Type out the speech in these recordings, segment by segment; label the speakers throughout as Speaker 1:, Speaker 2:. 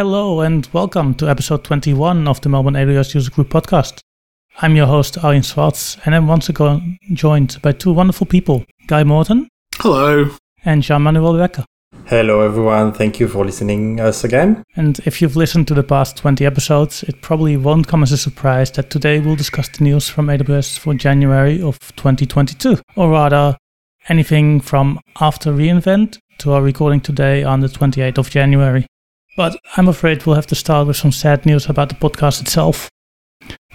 Speaker 1: Hello and welcome to episode 21 of the Melbourne AWS User Group podcast. I'm your host, Arjen Schwarz, and I'm once again joined by two wonderful people, Guy Morton.
Speaker 2: Hello.
Speaker 1: And Jean-Manuel Becker.
Speaker 3: Hello, everyone. Thank you for listening us again.
Speaker 1: And if you've listened to the past 20 episodes, it probably won't come as a surprise that today we'll discuss the news from AWS for January of 2022, or rather, anything from after reInvent to our recording today on the 28th of January. But I'm afraid we'll have to start with some sad news about the podcast itself.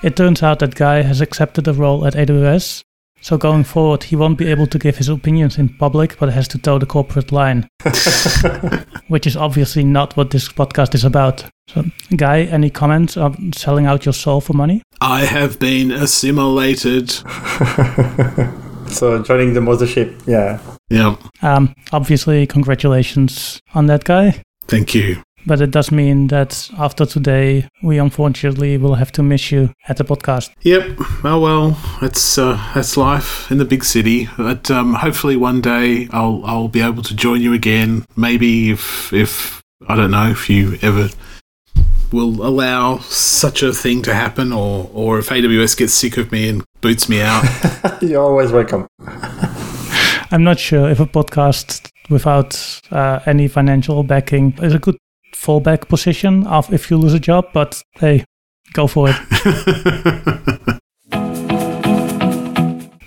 Speaker 1: It turns out that Guy has accepted a role at AWS, so going forward he won't be able to give his opinions in public but has to toe the corporate line. Which is obviously not what this podcast is about. So, Guy, any comments on selling out your soul for money?
Speaker 2: I have been assimilated.
Speaker 3: so joining the mothership, yeah.
Speaker 2: Yeah.
Speaker 1: Um, obviously, congratulations on that guy.
Speaker 2: Thank you.
Speaker 1: But it does mean that after today, we unfortunately will have to miss you at the podcast.
Speaker 2: Yep. Oh well, it's uh, that's life in the big city. But um, hopefully one day I'll I'll be able to join you again. Maybe if if I don't know if you ever will allow such a thing to happen, or or if AWS gets sick of me and boots me out.
Speaker 3: You're always welcome.
Speaker 1: I'm not sure if a podcast without uh, any financial backing is a good fallback position of if you lose a job, but hey, go for it.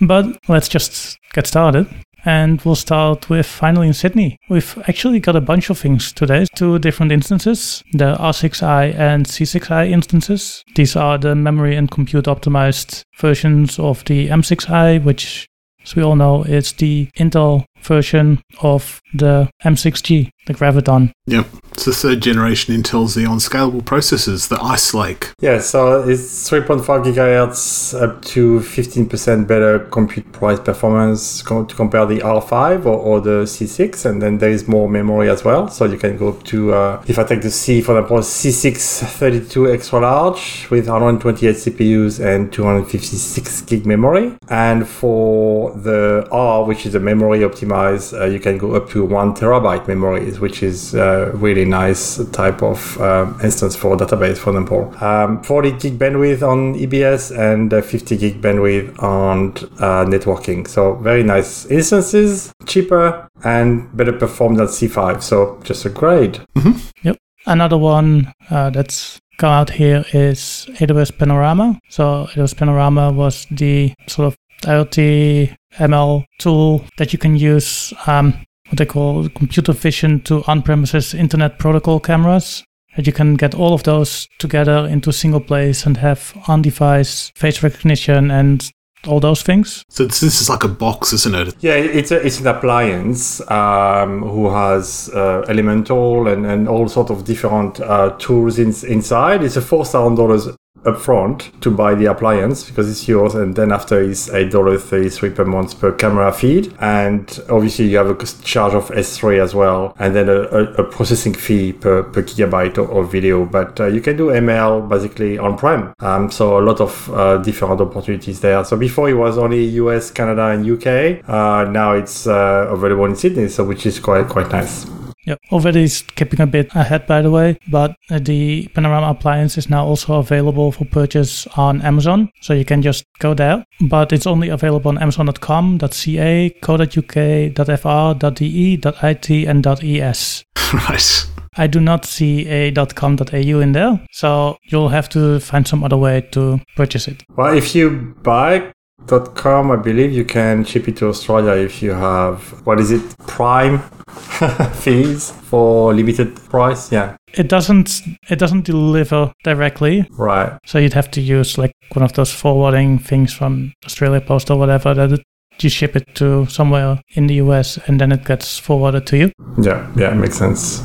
Speaker 1: but let's just get started. And we'll start with finally in Sydney. We've actually got a bunch of things today. Two different instances, the R6i and C6i instances. These are the memory and compute optimized versions of the M6i, which as we all know, is the Intel version of the M6G, the Graviton.
Speaker 2: Yep. It's the third generation Intel Xeon scalable processors, the Ice Lake.
Speaker 3: Yeah, so it's 3.5 gigahertz up to 15% better compute price performance to compare the R5 or, or, the C6, and then there is more memory as well. So you can go up to, uh, if I take the C, for example, C6 32 extra large with 128 CPUs and 256 gig memory. And for the R, which is a memory optimized, uh, you can go up to one terabyte memories, which is uh, really nice type of um, instance for database, for example. Um, 40 gig bandwidth on EBS and uh, 50 gig bandwidth on uh, networking. So very nice instances, cheaper and better performed than C5. So just a grade.
Speaker 1: Mm-hmm. Yep. Another one uh, that's come out here is AWS Panorama. So AWS Panorama was the sort of IoT ML tool that you can use um, what they call computer vision to on-premises internet protocol cameras. That you can get all of those together into a single place and have on-device face recognition and all those things.
Speaker 2: So this, this is like a box, isn't it?
Speaker 3: Yeah, it's a, it's an appliance um, who has uh, Elemental and, and all sort of different uh, tools in, inside. It's a four thousand dollars upfront to buy the appliance because it's yours, and then after thirty three per month per camera feed, and obviously you have a charge of S three as well, and then a, a, processing fee per, per gigabyte of, video. But uh, you can do ML basically on prem, um, so a lot of uh, different opportunities there. So before it was only US, Canada, and UK. Uh, now it's uh, available in Sydney, so which is quite quite nice.
Speaker 1: Yep. Already skipping a bit ahead, by the way, but the Panorama appliance is now also available for purchase on Amazon. So you can just go there, but it's only available on Amazon.com, .ca, co.uk, .fr, .de, .it, and .es.
Speaker 2: right.
Speaker 1: I do not see a .com.au in there, so you'll have to find some other way to purchase it.
Speaker 3: Well, if you buy .com, I believe you can ship it to Australia if you have what is it, Prime fees for limited price. Yeah,
Speaker 1: it doesn't it doesn't deliver directly.
Speaker 3: Right.
Speaker 1: So you'd have to use like one of those forwarding things from Australia Post or whatever that it, you ship it to somewhere in the US and then it gets forwarded to you.
Speaker 3: Yeah, yeah, it makes sense.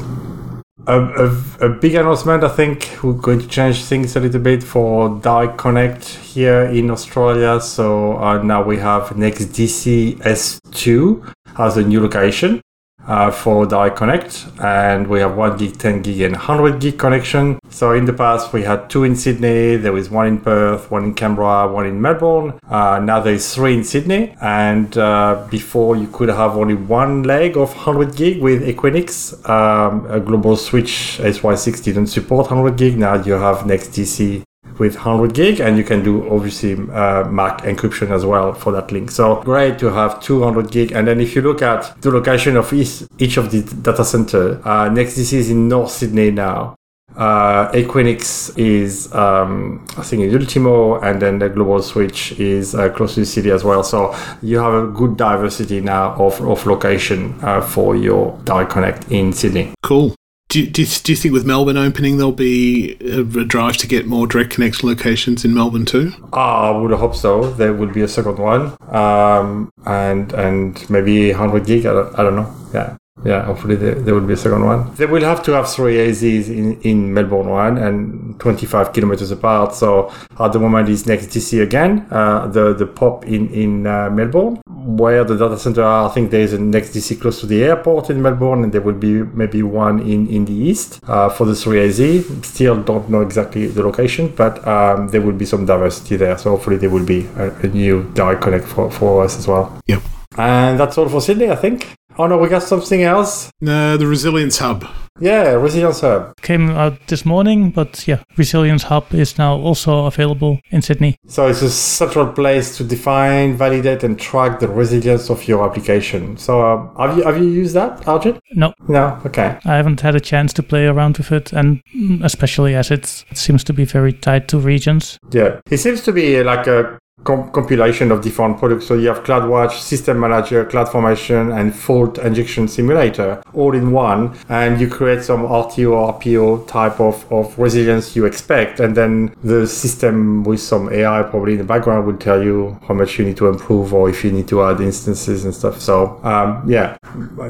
Speaker 3: A, a, a, big announcement, I think we're going to change things a little bit for Direct Connect here in Australia. So uh, now we have NextDC S2 as a new location. Uh, for Direct Connect, and we have 1 gig, 10 gig, and 100 gig connection. So in the past, we had two in Sydney, there was one in Perth, one in Canberra, one in Melbourne. Uh, now there is three in Sydney, and uh, before you could have only one leg of 100 gig with Equinix. Um, a global switch SY6 didn't support 100 gig. Now you have NextDC with 100 gig and you can do obviously uh, MAC encryption as well for that link. So great to have 200 gig. And then if you look at the location of each, each of the data center, uh, this is in North Sydney now. Uh, Equinix is, um, I think, in Ultimo, and then the global switch is uh, close to the city as well. So you have a good diversity now of, of location uh, for your direct connect in Sydney.
Speaker 2: Cool. Do do, you, do you think with Melbourne opening there'll be a, drive to get more direct connection locations in Melbourne too?
Speaker 3: I would hope so. There will be a second one, um, and and maybe 100 gig. I don't, I don't know. Yeah. Yeah, hopefully there, there will be a second one. They will have to have three AZs in, in Melbourne one and 25 kilometers apart. So at the moment is NextDC again, uh, the, the POP in, in uh, Melbourne, where the data center are. I think there is a next DC close to the airport in Melbourne and there will be maybe one in, in the east uh, for the 3AZ. Still don't know exactly the location, but um, there will be some diversity there. So hopefully there will be a, a new direct connect for, for us as well.
Speaker 2: Yep.
Speaker 3: And that's all for Sydney, I think. Oh no, we got something else.
Speaker 2: No, the Resilience Hub.
Speaker 3: Yeah, Resilience Hub
Speaker 1: came out this morning, but yeah, Resilience Hub is now also available in Sydney.
Speaker 3: So it's a central place to define, validate, and track the resilience of your application. So uh, have you have you used that, Arjen?
Speaker 1: No.
Speaker 3: No. Okay.
Speaker 1: I haven't had a chance to play around with it, and especially as it seems to be very tied to regions.
Speaker 3: Yeah, it seems to be like a com- compilation of different products. So you have CloudWatch, System Manager, CloudFormation, and Fault Injection Simulator all in one. And you create some RTO or RPO type of, of resilience you expect. And then the system with some AI probably in the background will tell you how much you need to improve or if you need to add instances and stuff. So um, yeah,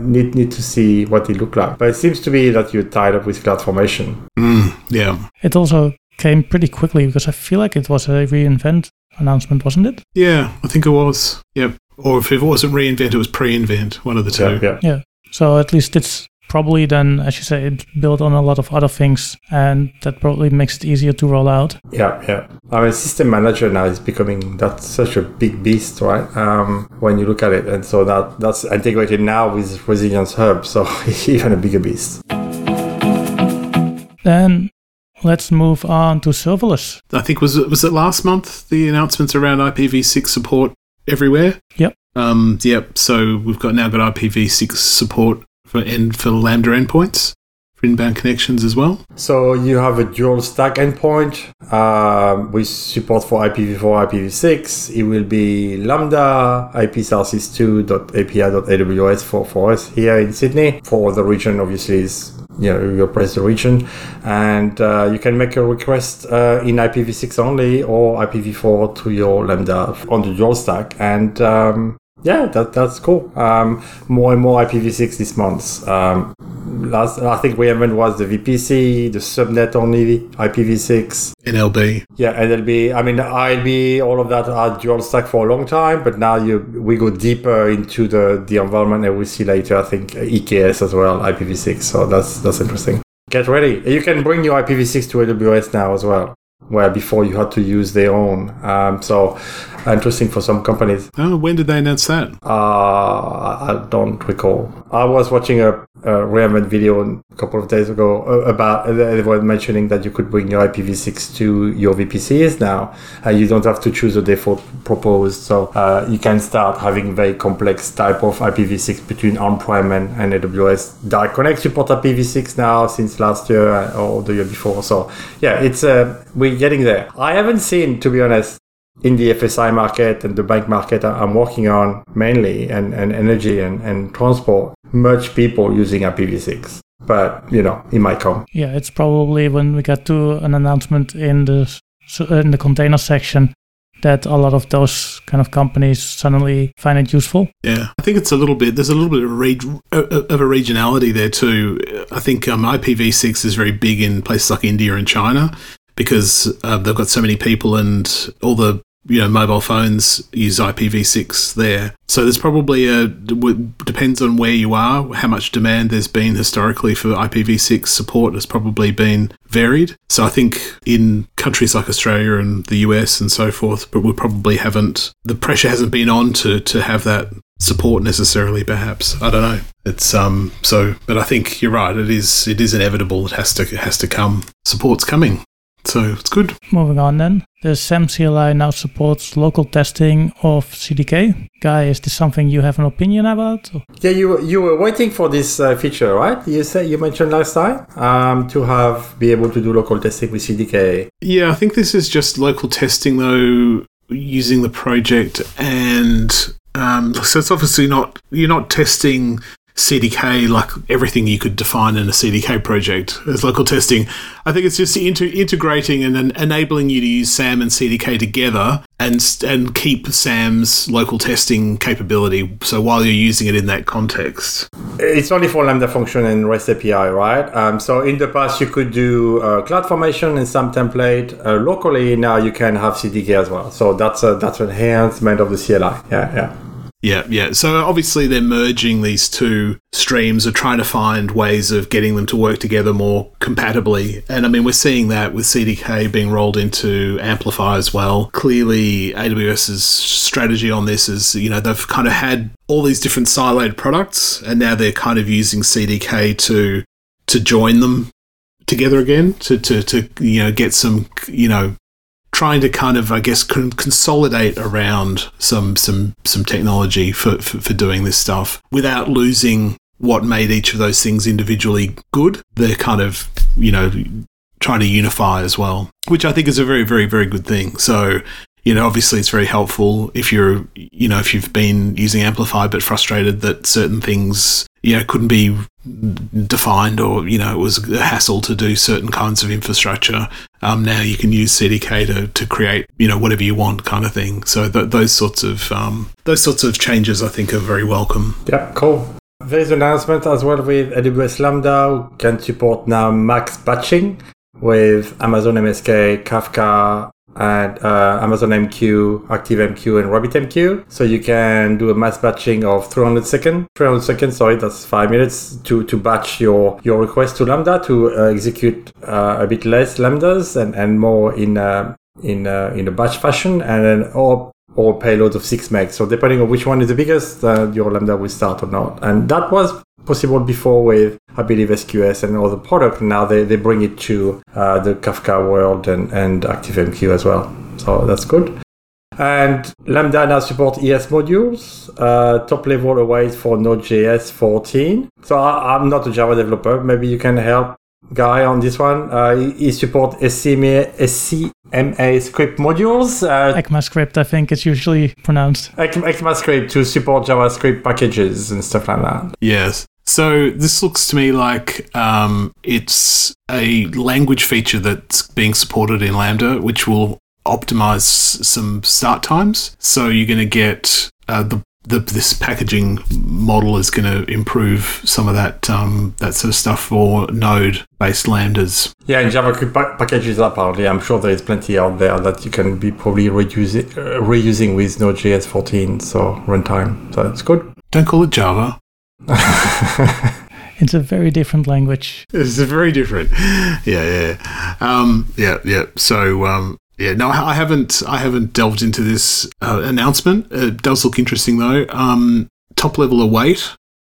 Speaker 3: need, need to see what it look like. But it seems to be that you're tied up with CloudFormation.
Speaker 2: Mm, yeah.
Speaker 1: It also came pretty quickly because I feel like it was a reinvent announcement, wasn't it?
Speaker 2: Yeah, I think it was. Yep. Or if it wasn't reinvent, it was pre-invent. One of the two.
Speaker 3: Yeah, yeah.
Speaker 1: Yeah. So at least it's probably then, as you say, it's built on a lot of other things, and that probably makes it easier to roll out.
Speaker 3: Yeah, yeah. I mean, system manager now is becoming that's such a big beast, right? Um, when you look at it, and so that that's integrated now with Resilience Hub, so even a bigger beast.
Speaker 1: Then let's move on to serverless.
Speaker 2: I think was it was it last month the announcements around IPv6 support everywhere.
Speaker 1: Yep.
Speaker 2: Um. Yep. So we've got now got IPv6 support for end for Lambda endpoints for inbound connections as well.
Speaker 3: So you have a dual stack endpoint um, with support for IPv4, IPv6. It will be Lambda, ap-southeast-2.api.aws for, for us here in Sydney. For the region, obviously, is you know, you press the region, and uh, you can make a request uh, in IPv6 only or IPv4 to your Lambda on the dual stack, and um, yeah, that that's cool. Um, more and more IPv6 this month. Um, last, I think we haven't was the VPC, the subnet only IPv6.
Speaker 2: NLB.
Speaker 3: Yeah, NLB. I mean, ILB, all of that are dual stack for a long time, but now you we go deeper into the the environment, and we see later. I think EKS as well, IPv6. So that's that's interesting. Get ready. You can bring your IPv6 to AWS now as well where before you had to use their own. Um, so interesting for some companies.
Speaker 2: Oh, when did they announce that?
Speaker 3: Uh, I don't recall. I was watching a, a Reinvent video a couple of days ago about they were mentioning that you could bring your IPv6 to your VPCs now, and you don't have to choose a default proposed. So uh, you can start having very complex type of IPv6 between on-prem and, and AWS. Direct Connect support IPv6 now since last year or the year before. So yeah, it's uh, we're getting there. I haven't seen, to be honest, in the FSI market and the bank market I'm working on mainly and, and energy and, and transport, much people using IPv6. But, you know, it might come.
Speaker 1: Yeah, it's probably when we get to an announcement in the in the container section that a lot of those kind of companies suddenly find it useful.
Speaker 2: Yeah, I think it's a little bit. There's a little bit of a, reg, of a regionality there too. I think um, IPv6 is very big in places like India and China because uh, they've got so many people and all the you know mobile phones use IPv6 there. So there's probably a depends on where you are, how much demand there's been historically for IPv6 support has probably been varied. So I think in countries like Australia and the US and so forth, but we probably haven't the pressure hasn't been on to to have that support necessarily perhaps. I don't know. It's um so but i think you're right. It is it is inevitable. It has to it has to come. Support's coming so it's good.
Speaker 1: Moving on then. The SAM CLI now supports local testing of CDK. Guy, is this something you have an opinion about?
Speaker 3: Yeah, you you were waiting for this uh, feature, right? You said you mentioned last time um, to have be able to do local testing with CDK.
Speaker 2: Yeah, I think this is just local testing though, using the project, and um, so it's obviously not you're not testing CDK, like everything you could define in a CDK project as local testing. I think it's just inter- integrating and then enabling you to use SAM and CDK together and and keep SAM's local testing capability. So while you're using it in that context,
Speaker 3: it's only for Lambda function and REST API, right? Um, so in the past you could do uh, CloudFormation and some template uh, locally. Now you can have CDK as well. So that's a, that's an enhancement of the CLI. Yeah, yeah.
Speaker 2: Yeah, yeah. So obviously they're merging these two streams or trying to find ways of getting them to work together more compatibly. And I mean, we're seeing that with CDK being rolled into Amplify as well. Clearly, AWS's strategy on this is, you know, they've kind of had all these different siloed products and now they're kind of using CDK to to join them together again to, to, to you know get some you know trying to kind of, I guess, con- consolidate around some some some technology for, for, for doing this stuff without losing what made each of those things individually good. They're kind of, you know, trying to unify as well, which I think is a very, very, very good thing. So, you know, obviously it's very helpful if you're, you know, if you've been using Amplify but frustrated that certain things you know, couldn't be defined or, you know, it was a hassle to do certain kinds of infrastructure. Um, now you can use CDK to, to create, you know, whatever you want kind of thing. So th- those sorts of, um, those sorts of changes I think are very welcome.
Speaker 3: Yeah, cool. There's an announcement as well with AWS Lambda can support now max batching with Amazon MSK, Kafka, and uh, Amazon MQ, ActiveMQ, and RabbitMQ. So you can do a mass batching of 300 seconds, 300 seconds, sorry, that's five minutes to, to batch your, your request to Lambda to uh, execute uh, a bit less Lambdas and, and more in, uh, in, uh, in a batch fashion. And then, all or payloads of 6 megs. So depending on which one is the biggest, uh, your Lambda will start or not. And that was possible before with, I believe, SQS and all the product. Now they, they bring it to uh, the Kafka world and, and ActiveMQ as well. So that's good. And Lambda now supports ES modules, uh, top level awaits for Node.js 14. So I, am not a Java developer. Maybe you can help Guy on this one. Uh, he, supports SCMA, SCMA script modules.
Speaker 1: Uh, ECMAScript, I think it's usually pronounced.
Speaker 3: ECMAScript to support JavaScript packages and stuff like that.
Speaker 2: Yes. So this looks to me like um, it's a language feature that's being supported in Lambda, which will optimize some start times. So you're going to get uh, the the, this packaging model is going to improve some of that um, that sort of stuff for node based lambdas.
Speaker 3: Yeah, and JavaScript pa- packages apparently, I'm sure there is plenty out there that you can be probably reusing, uh, reusing with Node.js 14, so runtime. So that's good.
Speaker 2: Don't call it Java.
Speaker 1: it's a very different language.
Speaker 2: It's a very different. Yeah, yeah, um, yeah, yeah. So um, yeah, no, I haven't. I haven't delved into this uh, announcement. It does look interesting though. Um, top level await,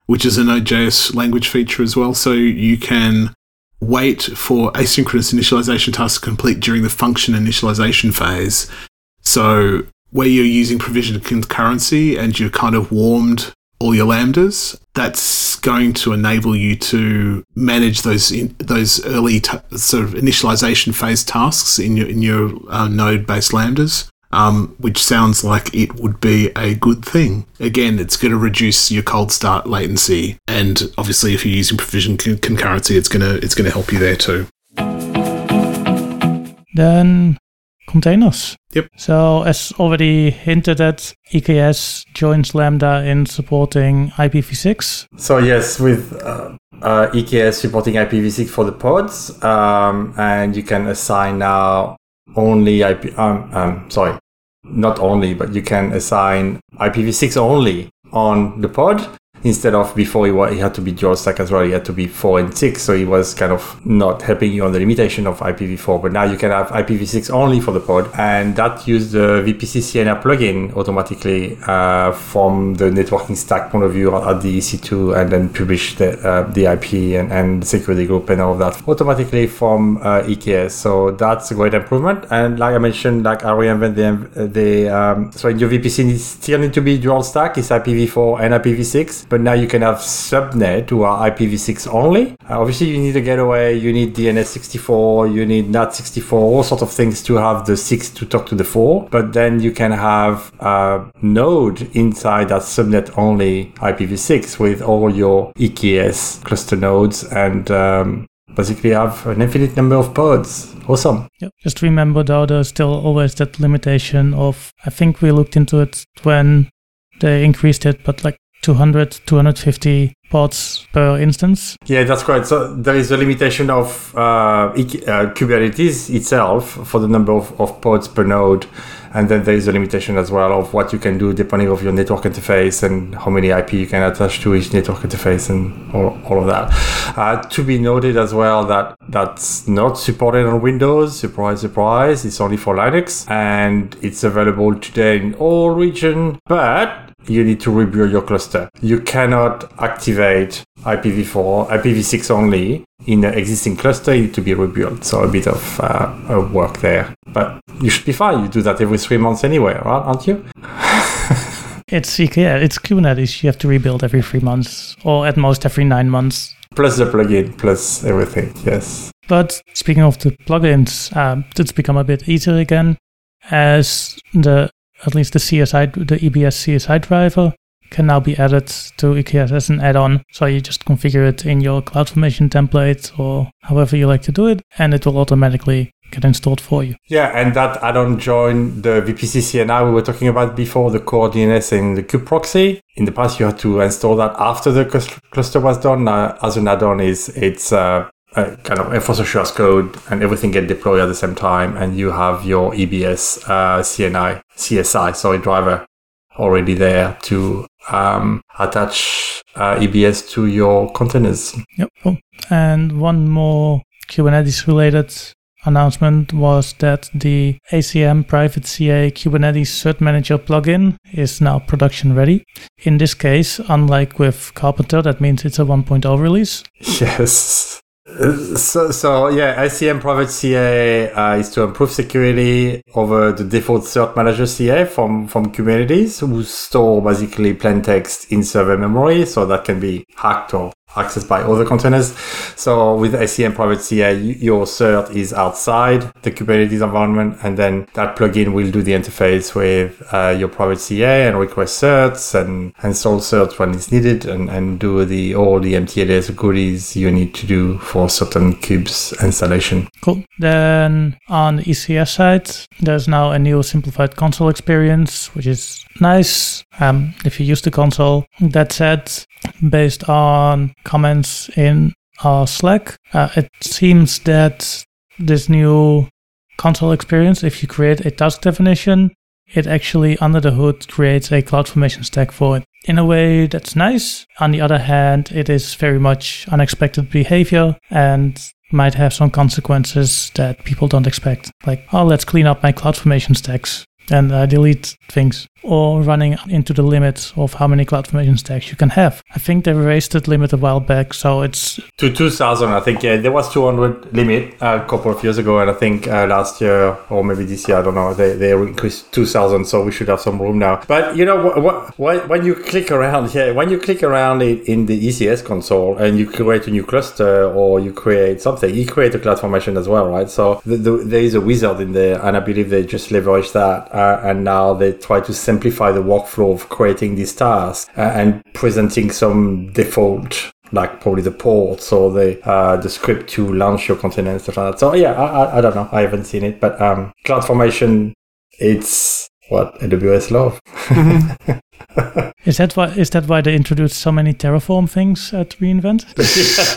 Speaker 2: which is a Node.js language feature as well, so you can wait for asynchronous initialization tasks to complete during the function initialization phase. So where you're using provisioned concurrency and you're kind of warmed all your lambdas, that's going to enable you to manage those in, those early t- sort of initialization phase tasks in your in your uh, node based lambdas. Um, which sounds like it would be a good thing. Again, it's going to reduce your cold start latency, and obviously, if you're using provision con- concurrency, it's gonna it's gonna help you there too.
Speaker 1: Then containers.
Speaker 2: Yep.
Speaker 1: So, as already hinted at, EKS joins Lambda in supporting IPv6.
Speaker 3: So, yes, with uh, uh, EKS supporting IPv6 for the pods, um, and you can assign now only IP. Um, um, sorry, not only, but you can assign IPv6 only on the pod instead of before he, he had to be dual stack as well. He had to be four and six, so he was kind of not helping you on the limitation of IPv4. But now you can have IPv6 only for the pod, and that used the VPC CNI plugin automatically uh, from the networking stack point of view at the EC2, and then publish the uh, the IP and, and security group and all of that automatically from uh, EKS. So that's a great improvement. And like I mentioned, like I reinvented the the um, so in your VPC still need to be dual stack. It's IPv4 and IPv6 but now you can have subnet who are IPv6 only. Uh, obviously, you need a gateway, you need DNS64, you need NAT64, all sorts of things to have the 6 to talk to the 4. But then you can have a node inside that subnet only IPv6 with all your EKS cluster nodes and um, basically have an infinite number of pods. Awesome.
Speaker 1: Yep. Just remember though, there's still always that limitation of, I think we looked into it when they increased it, but like 200, 250 pods per instance.
Speaker 3: Yeah, that's correct. So there is a limitation of uh, uh, Kubernetes itself for the number of, of pods per node. And then there is a limitation as well of what you can do depending of your network interface and how many IP you can attach to each network interface and all, all of that. Uh, to be noted as well that that's not supported on Windows. Surprise, surprise. It's only for Linux and it's available today in all region. But you need to rebuild your cluster. You cannot activate IPv4, IPv6 only in an existing cluster. You need to be rebuilt. So a bit of uh, work there. But you should be fine. You do that every three months anyway, right? Aren't you?
Speaker 1: it's yeah, it's Kubernetes. You have to rebuild every three months, or at most every nine months.
Speaker 3: Plus the plugin, plus everything. Yes.
Speaker 1: But speaking of the plugins, um, it's become a bit easier again, as the at least the CSI, the EBS CSI driver can now be added to EKS as an add-on. So you just configure it in your CloudFormation template or however you like to do it, and it will automatically get installed for you.
Speaker 3: Yeah, and that add-on join the VPC CNI we were talking about before, the core DNS and the kube proxy. In the past, you had to install that after the cluster was done. Now, as an add-on, is it's uh, uh, kind of infrastructure as code and everything get deployed at the same time and you have your EBS uh, CNI CSI sorry driver already there to um, attach uh, EBS to your containers.
Speaker 1: Yep. Cool. And one more Kubernetes related announcement was that the ACM Private CA Kubernetes Cert Manager plugin is now production ready. In this case, unlike with Karpenter, that means it's a 1.0 release.
Speaker 3: Yes. So, so yeah, ACM Private CA uh, is to improve security over the default cert manager CA from, from Kubernetes, who store basically plain text in server memory, so that can be hacked or accessed by other containers. So with ACM Private CA, your cert is outside the Kubernetes environment, and then that plugin will do the interface with uh, your Private CA and request certs and install certs when it's needed, and, and do the all the MTLS goodies you need to do for certain kubes installation.
Speaker 1: Cool. Then on the ECS side, there's now a new simplified console experience, which is nice um, if you use the console. That said, based on comments in our Slack, uh, it seems that this new console experience, if you create a task definition, it actually under the hood creates a CloudFormation stack for it. In a way, that's nice. On the other hand, it is very much unexpected behavior and might have some consequences that people don't expect. Like, oh, let's clean up my CloudFormation stacks and uh, delete things or running into the limit of how many cloud formation stacks you can have. I think they raised that limit a while back, so it's
Speaker 3: to 2000. I think yeah, there was 200 limit a couple of years ago, and I think uh, last year or maybe this year, I don't know, they they increased 2000, so we should have some room now. But you know what? when you click around, yeah, when you click around in the ECS console and you create a new cluster or you create something, you create a cloud formation as well, right? So the, the, there is a wizard in there, and I believe they just leverage that, uh, and now they try to send simplify the workflow of creating these tasks uh, and presenting some default like probably the ports or the uh, the script to launch your container and stuff like that. So yeah, I, I, I don't know. I haven't seen it, but um, CloudFormation, it's what AWS love.
Speaker 1: Is that why is that why they introduced so many Terraform things at reInvent?
Speaker 3: yes,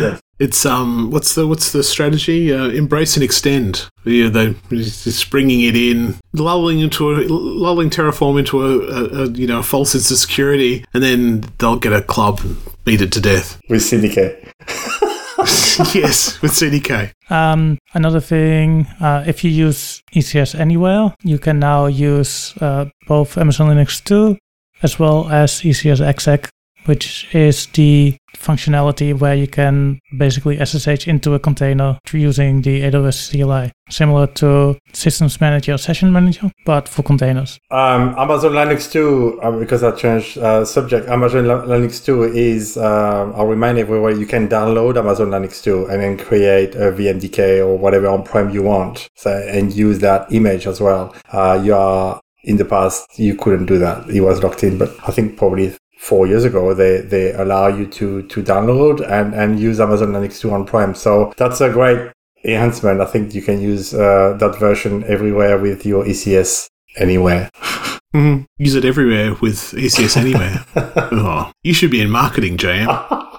Speaker 3: yes.
Speaker 2: It's um, what's the what's the strategy? Uh, embrace and extend. Yeah, they just bringing it in, lulling into a lulling Terraform into a, a, a you know a false sense of security, and then they'll get a club and beat it to death.
Speaker 3: With CDK.
Speaker 2: yes, with CDK.
Speaker 1: Um, another thing, uh, if you use ECS Anywhere, you can now use uh, both Amazon Linux 2 as well as ECS exec, which is the functionality where you can basically SSH into a container using the AWS CLI, similar to Systems Manager, Session Manager, but for containers.
Speaker 3: Um, Amazon Linux 2, uh, because I changed uh, subject, Amazon Linux 2 is, uh, I'll remind everyone, you can download Amazon Linux 2 and then create a VMDK or whatever on-prem you want so, and use that image as well. Uh, you are in the past you couldn't do that it was locked in but i think probably four years ago they they allow you to to download and and use amazon linux 2 on prem so that's a great enhancement. I think you can use uh, that version everywhere with your ecs anywhere.
Speaker 2: Mm-hmm. use it everywhere with ecs anywhere. Oh, you should be in marketing jm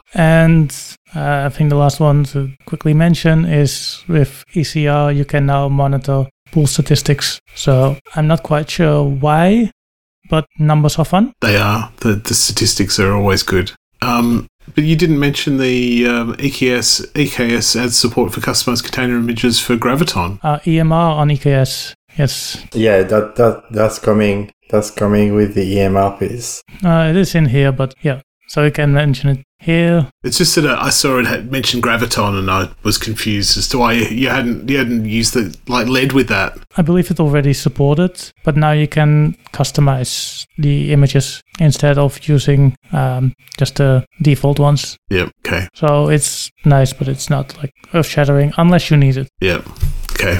Speaker 1: and uh, i think the last one to quickly mention is with ecr you can now monitor pool statistics. So I'm not quite sure why, but numbers are fun.
Speaker 2: They are. The, the statistics are always good. Um, but you didn't mention the um, EKS, EKS adds support for customized container images for Graviton.
Speaker 1: Uh, EMR on EKS, yes.
Speaker 3: Yeah, that, that that's coming. That's coming with the EMR piece.
Speaker 1: Uh, it is in here, but yeah. So we can mention it here.
Speaker 2: It's just that I saw it had mentioned graviton, and I was confused as to why you hadn't you hadn't used the like led with that.
Speaker 1: I believe it already supported, but now you can customize the images instead of using um, just the default ones.
Speaker 2: Yep. Okay.
Speaker 1: So it's nice, but it's not like earth shattering unless you need it.
Speaker 2: Yep. Okay.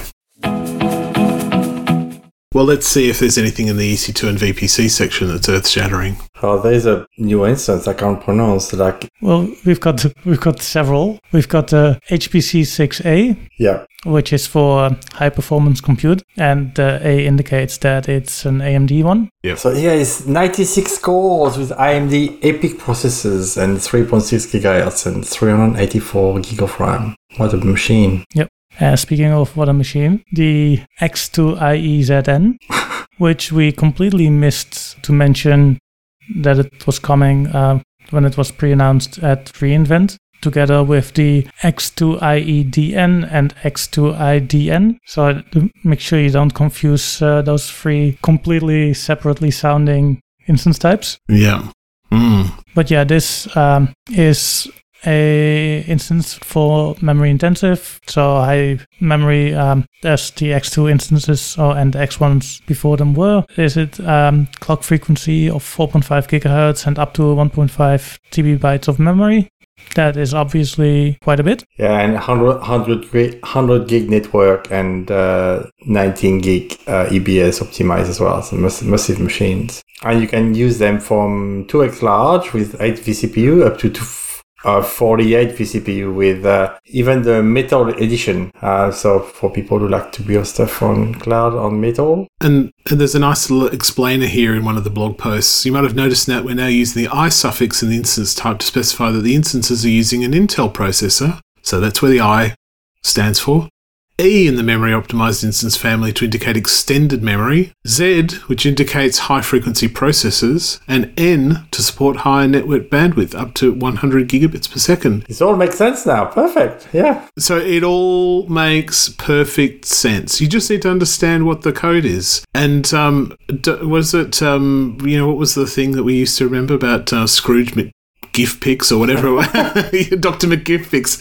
Speaker 2: Well, let's see if there's anything in the EC2 and VPC section that's earth shattering.
Speaker 3: Oh, there's a new instance I can't pronounce. Like,
Speaker 1: well, we've got we've got several. We've got uh, the HPC 6A,
Speaker 3: yeah,
Speaker 1: which is for uh, high performance compute, and the A indicates that it's an AMD one.
Speaker 3: Yeah. So here is 96 cores with AMD EPYC processors and 3.6 gigahertz and 384 gig of RAM. What a machine!
Speaker 1: Yep. Uh, speaking of what a machine, the X2IEZN, which we completely missed to mention that it was coming uh, when it was pre-announced at reInvent, together with the X2IEDN and X2IDN. So make sure you don't confuse uh, those three completely separately sounding instance types.
Speaker 2: Yeah. Mm.
Speaker 1: But yeah, this um, is a instance for memory intensive, so high memory um, as the X2 instances or and the X1s before them were. Is it um, clock frequency of 4.5 gigahertz and up to 1.5 TB bytes of memory? That is obviously quite a bit.
Speaker 3: Yeah, and 100, 100, 100 gig network and uh, 19 gig uh, EBS optimized as well. So massive machines. And you can use them from 2x large with 8 vCPU up to 2 uh, 48 vCPU with uh, even the Metal edition. Uh, so for people who like to build stuff on cloud on Metal.
Speaker 2: And, and there's a nice little explainer here in one of the blog posts. You might have noticed that we're now using the I suffix in the instance type to specify that the instances are using an Intel processor. So that's where the I stands for. E in the memory optimized instance family to indicate extended memory, Z, which indicates high frequency processors, and N to support higher network bandwidth up to 100 gigabits per second.
Speaker 3: This all makes sense now. Perfect. Yeah.
Speaker 2: So it all makes perfect sense. You just need to understand what the code is. And um, was it, um, you know, what was the thing that we used to remember about uh, Scrooge GIF pics or whatever. Dr. McGIF pics.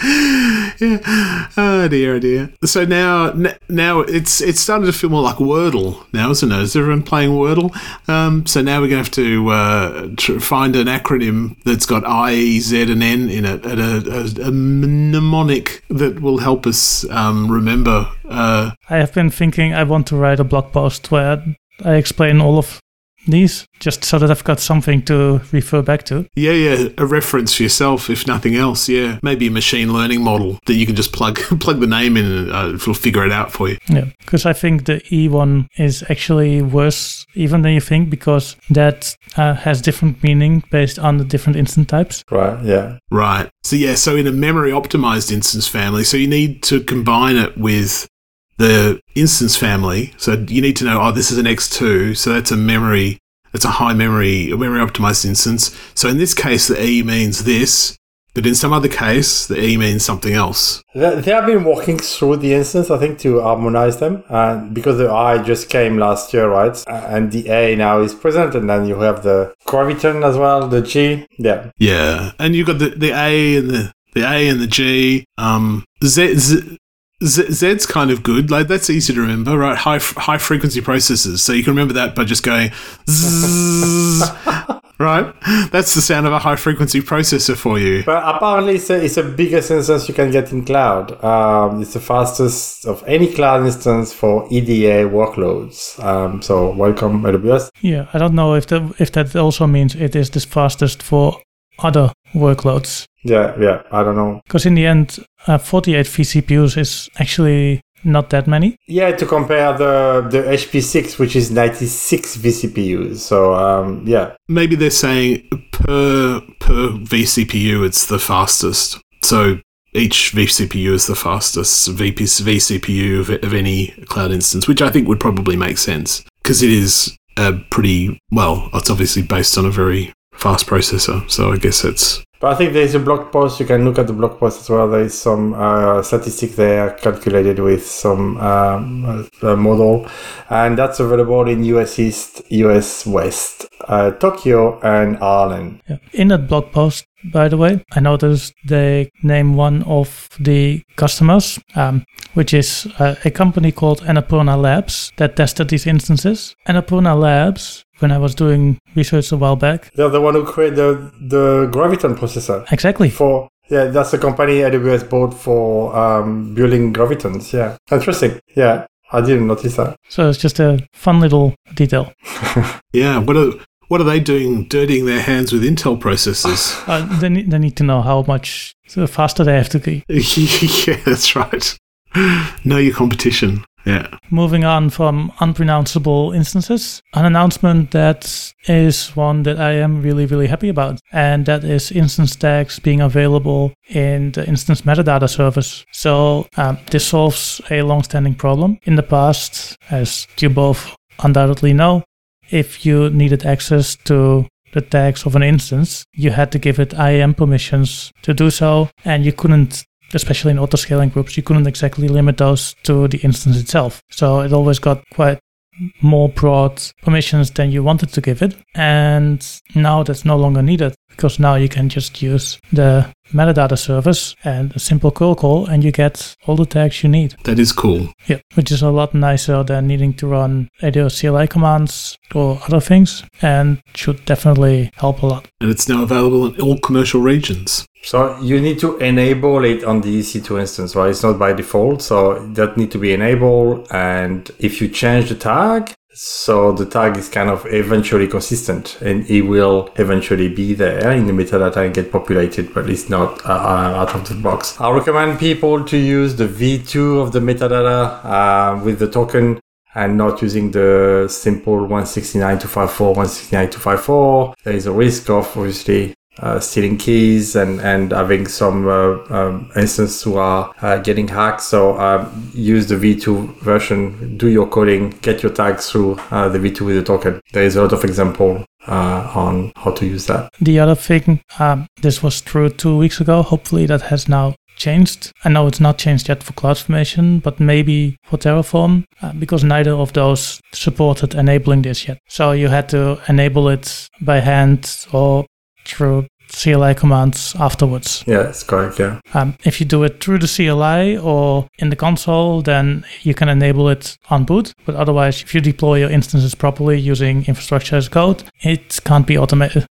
Speaker 2: Yeah. Oh dear, oh dear. So now, now it's it's starting to feel more like Wordle now, isn't it? Is everyone playing Wordle? Um, so now we're going to have to uh, find an acronym that's got I, E, Z, and N in it, and a, a, a mnemonic that will help us um, remember. Uh,
Speaker 1: I have been thinking I want to write a blog post where I explain all of these just so that I've got something to refer back to.
Speaker 2: Yeah, yeah, a reference for yourself, if nothing else. Yeah, maybe a machine learning model that you can just plug plug the name in and uh, it'll figure it out for you.
Speaker 1: Yeah, because I think the E one is actually worse even than you think because that uh, has different meaning based on the different instance types.
Speaker 3: Right. Yeah.
Speaker 2: Right. So yeah, so in a memory optimized instance family, so you need to combine it with the instance family. So you need to know, oh, this is an X2, so that's a memory, that's a high memory, a memory optimized instance. So in this case, the E means this, but in some other case, the E means something else.
Speaker 3: They have been walking through the instance, I think, to harmonize them. And because the I just came last year, right? And the A now is present, and then you have the graviton as well, the G. Yeah.
Speaker 2: Yeah, and you've got the, the A and the the A and the G. Um, Z, Z, Z Z's kind of good. Like that's easy to remember, right? High f- high frequency processors, so you can remember that by just going zzz, right? That's the sound of a high frequency processor for you.
Speaker 3: But apparently, it's a, it's the biggest instance you can get in cloud. Um, it's the fastest of any cloud instance for EDA workloads. Um, so welcome, AWS.
Speaker 1: Yeah, I don't know if that if that also means it is the fastest for other workloads.
Speaker 3: Yeah, yeah. I don't know.
Speaker 1: Because in the end, uh, 48 vCPUs is actually not that many.
Speaker 3: Yeah, to compare the the HP6, which is 96 vCPUs. So um, yeah,
Speaker 2: Maybe they're saying per per vCPU, it's the fastest. So each vCPU is the fastest VP, vCPU of, of any cloud instance, which I think would probably make sense because it is a pretty well. It's obviously based on a very fast processor, so I guess it's
Speaker 3: But I think there's a blog post. You can look at the blog post as well. There is some uh, statistic there calculated with some um, uh, model, and that's available in US East, US West, uh, Tokyo, and Ireland.
Speaker 1: Yeah. In that blog post, by the way, I noticed they name one of the customers, um, which is uh, a company called Annapurna Labs that tested these instances. Annapurna Labs, when I was doing research a while back,
Speaker 3: They're the one who created the, the Graviton processor
Speaker 1: exactly.
Speaker 3: for. Yeah, that's the company AWS bought for um, building Gravitons. Yeah, interesting. Yeah, I didn't notice that.
Speaker 1: So it's just a fun little detail.
Speaker 2: yeah. What are what are they doing? Dirtying their hands with Intel processors?
Speaker 1: Uh, they, need, they need to know how much faster they have to be.
Speaker 2: yeah, that's right. Know your competition. Yeah.
Speaker 1: Moving on from unpronounceable instances, an announcement that is one that I am really, really happy about, and that is instance tags being available in the instance metadata service. So um, this solves a long-standing problem. In the past, as you both undoubtedly know, if you needed access to the tags of an instance, you had to give it IAM permissions to do so, and you couldn't especially in auto-scaling groups, you couldn't exactly limit those to the instance itself. So it always got quite more broad permissions than you wanted to give it. And now that's no longer needed because now you can just use the metadata service and a simple curl call and you get all the tags you need.
Speaker 2: That is cool.
Speaker 1: Yeah, which is a lot nicer than needing to run AWS CLI commands or other things and should definitely help a lot.
Speaker 2: And it's now available in all commercial regions.
Speaker 3: So you need to enable it on the EC2 instance, right? It's not by default, so that need to be enabled. And if you change the tag, so the tag is kind of eventually consistent, and it will eventually be there in the metadata and get populated, but it's not uh, out of the box. I recommend people to use the V2 of the metadata uh, with the token and not using the simple 169.254, 169.254. There is a risk of obviously uh, stealing keys and, and having some uh, um, instances who are uh, getting hacked. So um, use the V2 version, do your coding, get your tags through uh, the V2 with the token. There is a lot of example uh, on how to use that.
Speaker 1: The other thing, um, this was true two weeks ago. Hopefully that has now changed. I know it's not changed yet for CloudFormation, but maybe for Terraform, uh, because neither of those supported enabling this yet. So you had to enable it by hand or through CLI commands afterwards.
Speaker 3: Yeah, that's correct. Yeah.
Speaker 1: Um, if you do it through the CLI or in the console, then you can enable it on boot. But otherwise, if you deploy your instances properly using infrastructure as code, it can't be automated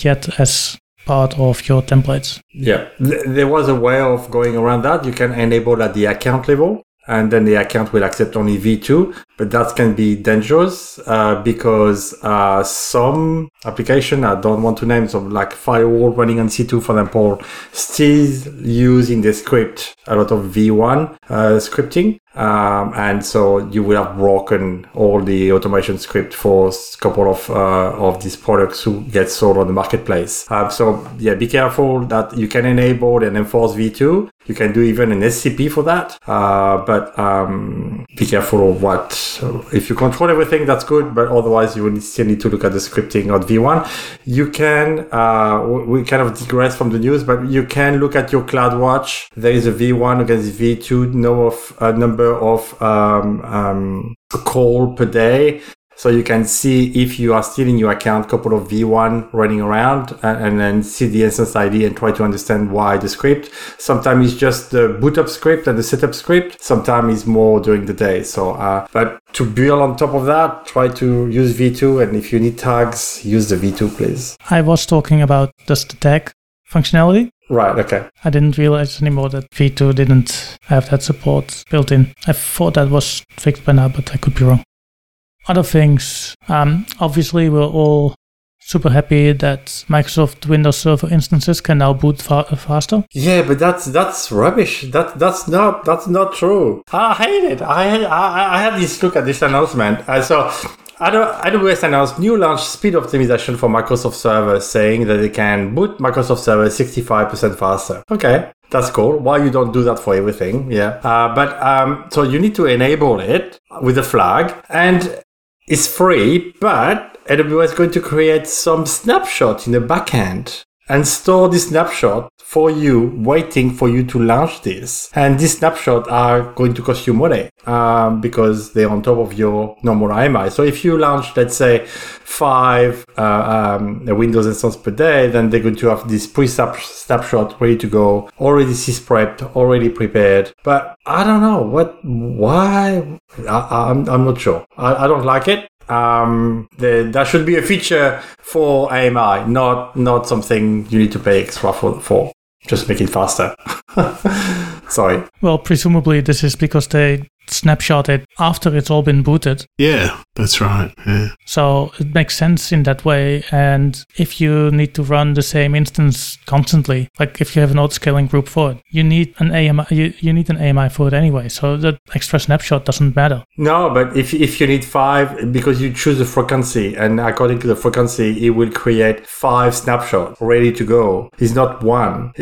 Speaker 1: yet as part of your templates.
Speaker 3: Yeah, there was a way of going around that. You can enable at the account level. And then the account will accept only V2. But that can be dangerous uh, because uh, some application I don't want to name, so like firewall running on C2, for example, still using the script a lot of V1 uh, scripting. Um, and so you will have broken all the automation script for a couple of uh, of these products who get sold on the marketplace. Um, so yeah, be careful that you can enable and enforce V2. You can do even an SCP for that, uh, but um, be careful of what. If you control everything, that's good, but otherwise you will still need to look at the scripting on V1. You can. Uh, we kind of digress from the news, but you can look at your CloudWatch. There is a V1 against V2 no of a number of um, um, call per day. So you can see if you are still in your account, couple of V1 running around and, then see the instance ID and try to understand why the script. Sometimes it's just the boot up script and the setup script. Sometimes it's more during the day. So, uh, but to build on top of that, try to use V2. And if you need tags, use the V2, please.
Speaker 1: I was talking about just the tag functionality.
Speaker 3: Right, okay.
Speaker 1: I didn't realize anymore that V2 didn't have that support built in. I thought that was fixed by now, but I could be wrong. Other things, um, obviously, we're all super happy that Microsoft Windows Server instances can now boot fa- faster.
Speaker 3: Yeah, but that's that's rubbish. That that's not that's not true. I hate it. I I, I had this look at this announcement. I so AWS announced new launch speed optimization for Microsoft Server, saying that it can boot Microsoft Server 65% faster. Okay, that's cool. Why you don't do that for everything? Yeah, uh, but um, so you need to enable it with a flag, and it's free. But AWS is going to create some snapshot in the backend and store this snapshot for you, waiting for you to launch this. And these snapshots are going to cost you money um, because they're on top of your normal AMI. So if you launch, let's say, five uh, um, Windows instance per day, then they're going to have this pre-snapshot ready to go, already sysprepped, already prepared. But I don't know what, why. I, am I'm, I'm not sure. I, I don't like it um, the, that should be a feature for AMI, not not something you need to pay extra for. for. Just make it faster. Sorry.
Speaker 1: Well, presumably this is because they snapshot it after it's all been booted.
Speaker 2: Yeah, that's right. Yeah.
Speaker 1: So it makes sense in that way. And if you need to run the same instance constantly, like if you have an auto-scaling group for it, you need an AMI. You, you need an AMI for it anyway. So that extra snapshot doesn't matter.
Speaker 3: No, but if if you need five, because you choose the frequency, and according to the frequency, it will create five snapshots ready to go. It's not one.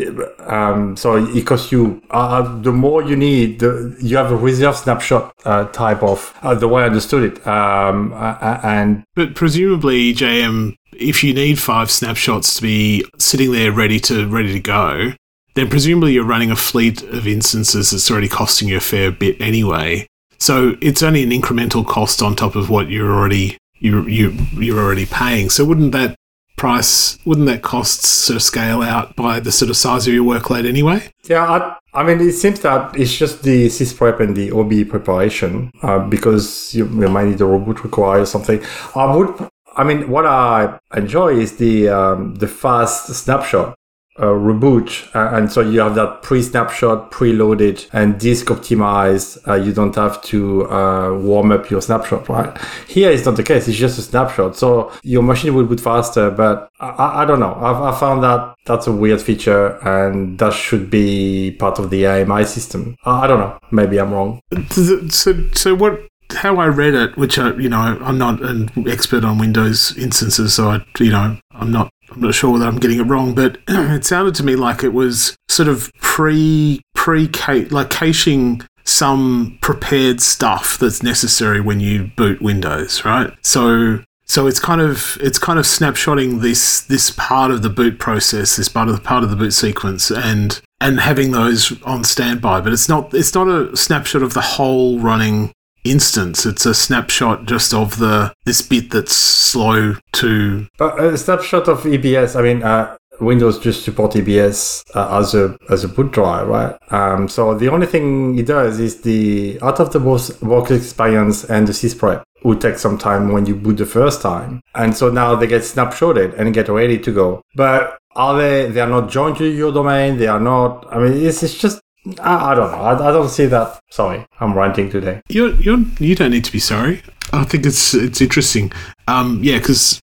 Speaker 3: Um, so it costs you. Uh, the more you need, the, you have a reserve snapshot snapshot uh, type of uh, the way I understood it. Um, and
Speaker 2: but presumably, JM, if you need five snapshots to be sitting there ready to ready to go, then presumably you're running a fleet of instances that's already costing you a fair bit anyway. So it's only an incremental cost on top of what you're already you you you're already paying. So wouldn't that price wouldn't that cost sort of scale out by the sort of size of your workload anyway?
Speaker 3: Yeah, I, I mean, it seems that it's just the sysprep and the OB preparation uh, because you, you, might need a robot require something. I would, I mean, what I enjoy is the um, the fast snapshot uh, reboot, uh, and so you have that pre-snapshot, pre-loaded and disk optimized. Uh, you don't have to uh, warm up your snapshot, right? Here it's not the case; it's just a snapshot, so your machine will boot faster. But I, I don't know. I've, I found that that's a weird feature, and that should be part of the AMI system. I, I don't know. Maybe I'm wrong.
Speaker 2: So, so what how I read it, which I, you know, I'm not an expert on Windows instances, so I, you know, I'm not I'm not sure that I'm getting it wrong, but it sounded to me like it was sort of pre pre like caching some prepared stuff that's necessary when you boot Windows, right? So so it's kind of it's kind of snapshotting this this part of the boot process, this part of the part of the boot sequence, and and having those on standby. But it's not it's not a snapshot of the whole running instance. It's a snapshot just of the this bit that's slow to.
Speaker 3: But a snapshot of EBS. I mean, uh, Windows just support EBS uh, as a as a boot drive, right? Um, so the only thing it does is the out of the box work experience and the sysprep would take some time when you boot the first time, and so now they get snapshotted and get ready to go. But are they? They are not joined to your domain. They are not. I mean, it's, it's just I, I don't know. I, I don't see that. Sorry, I'm ranting today.
Speaker 2: You're, you're, you don't need to be sorry. I think it's it's interesting. Um, yeah, because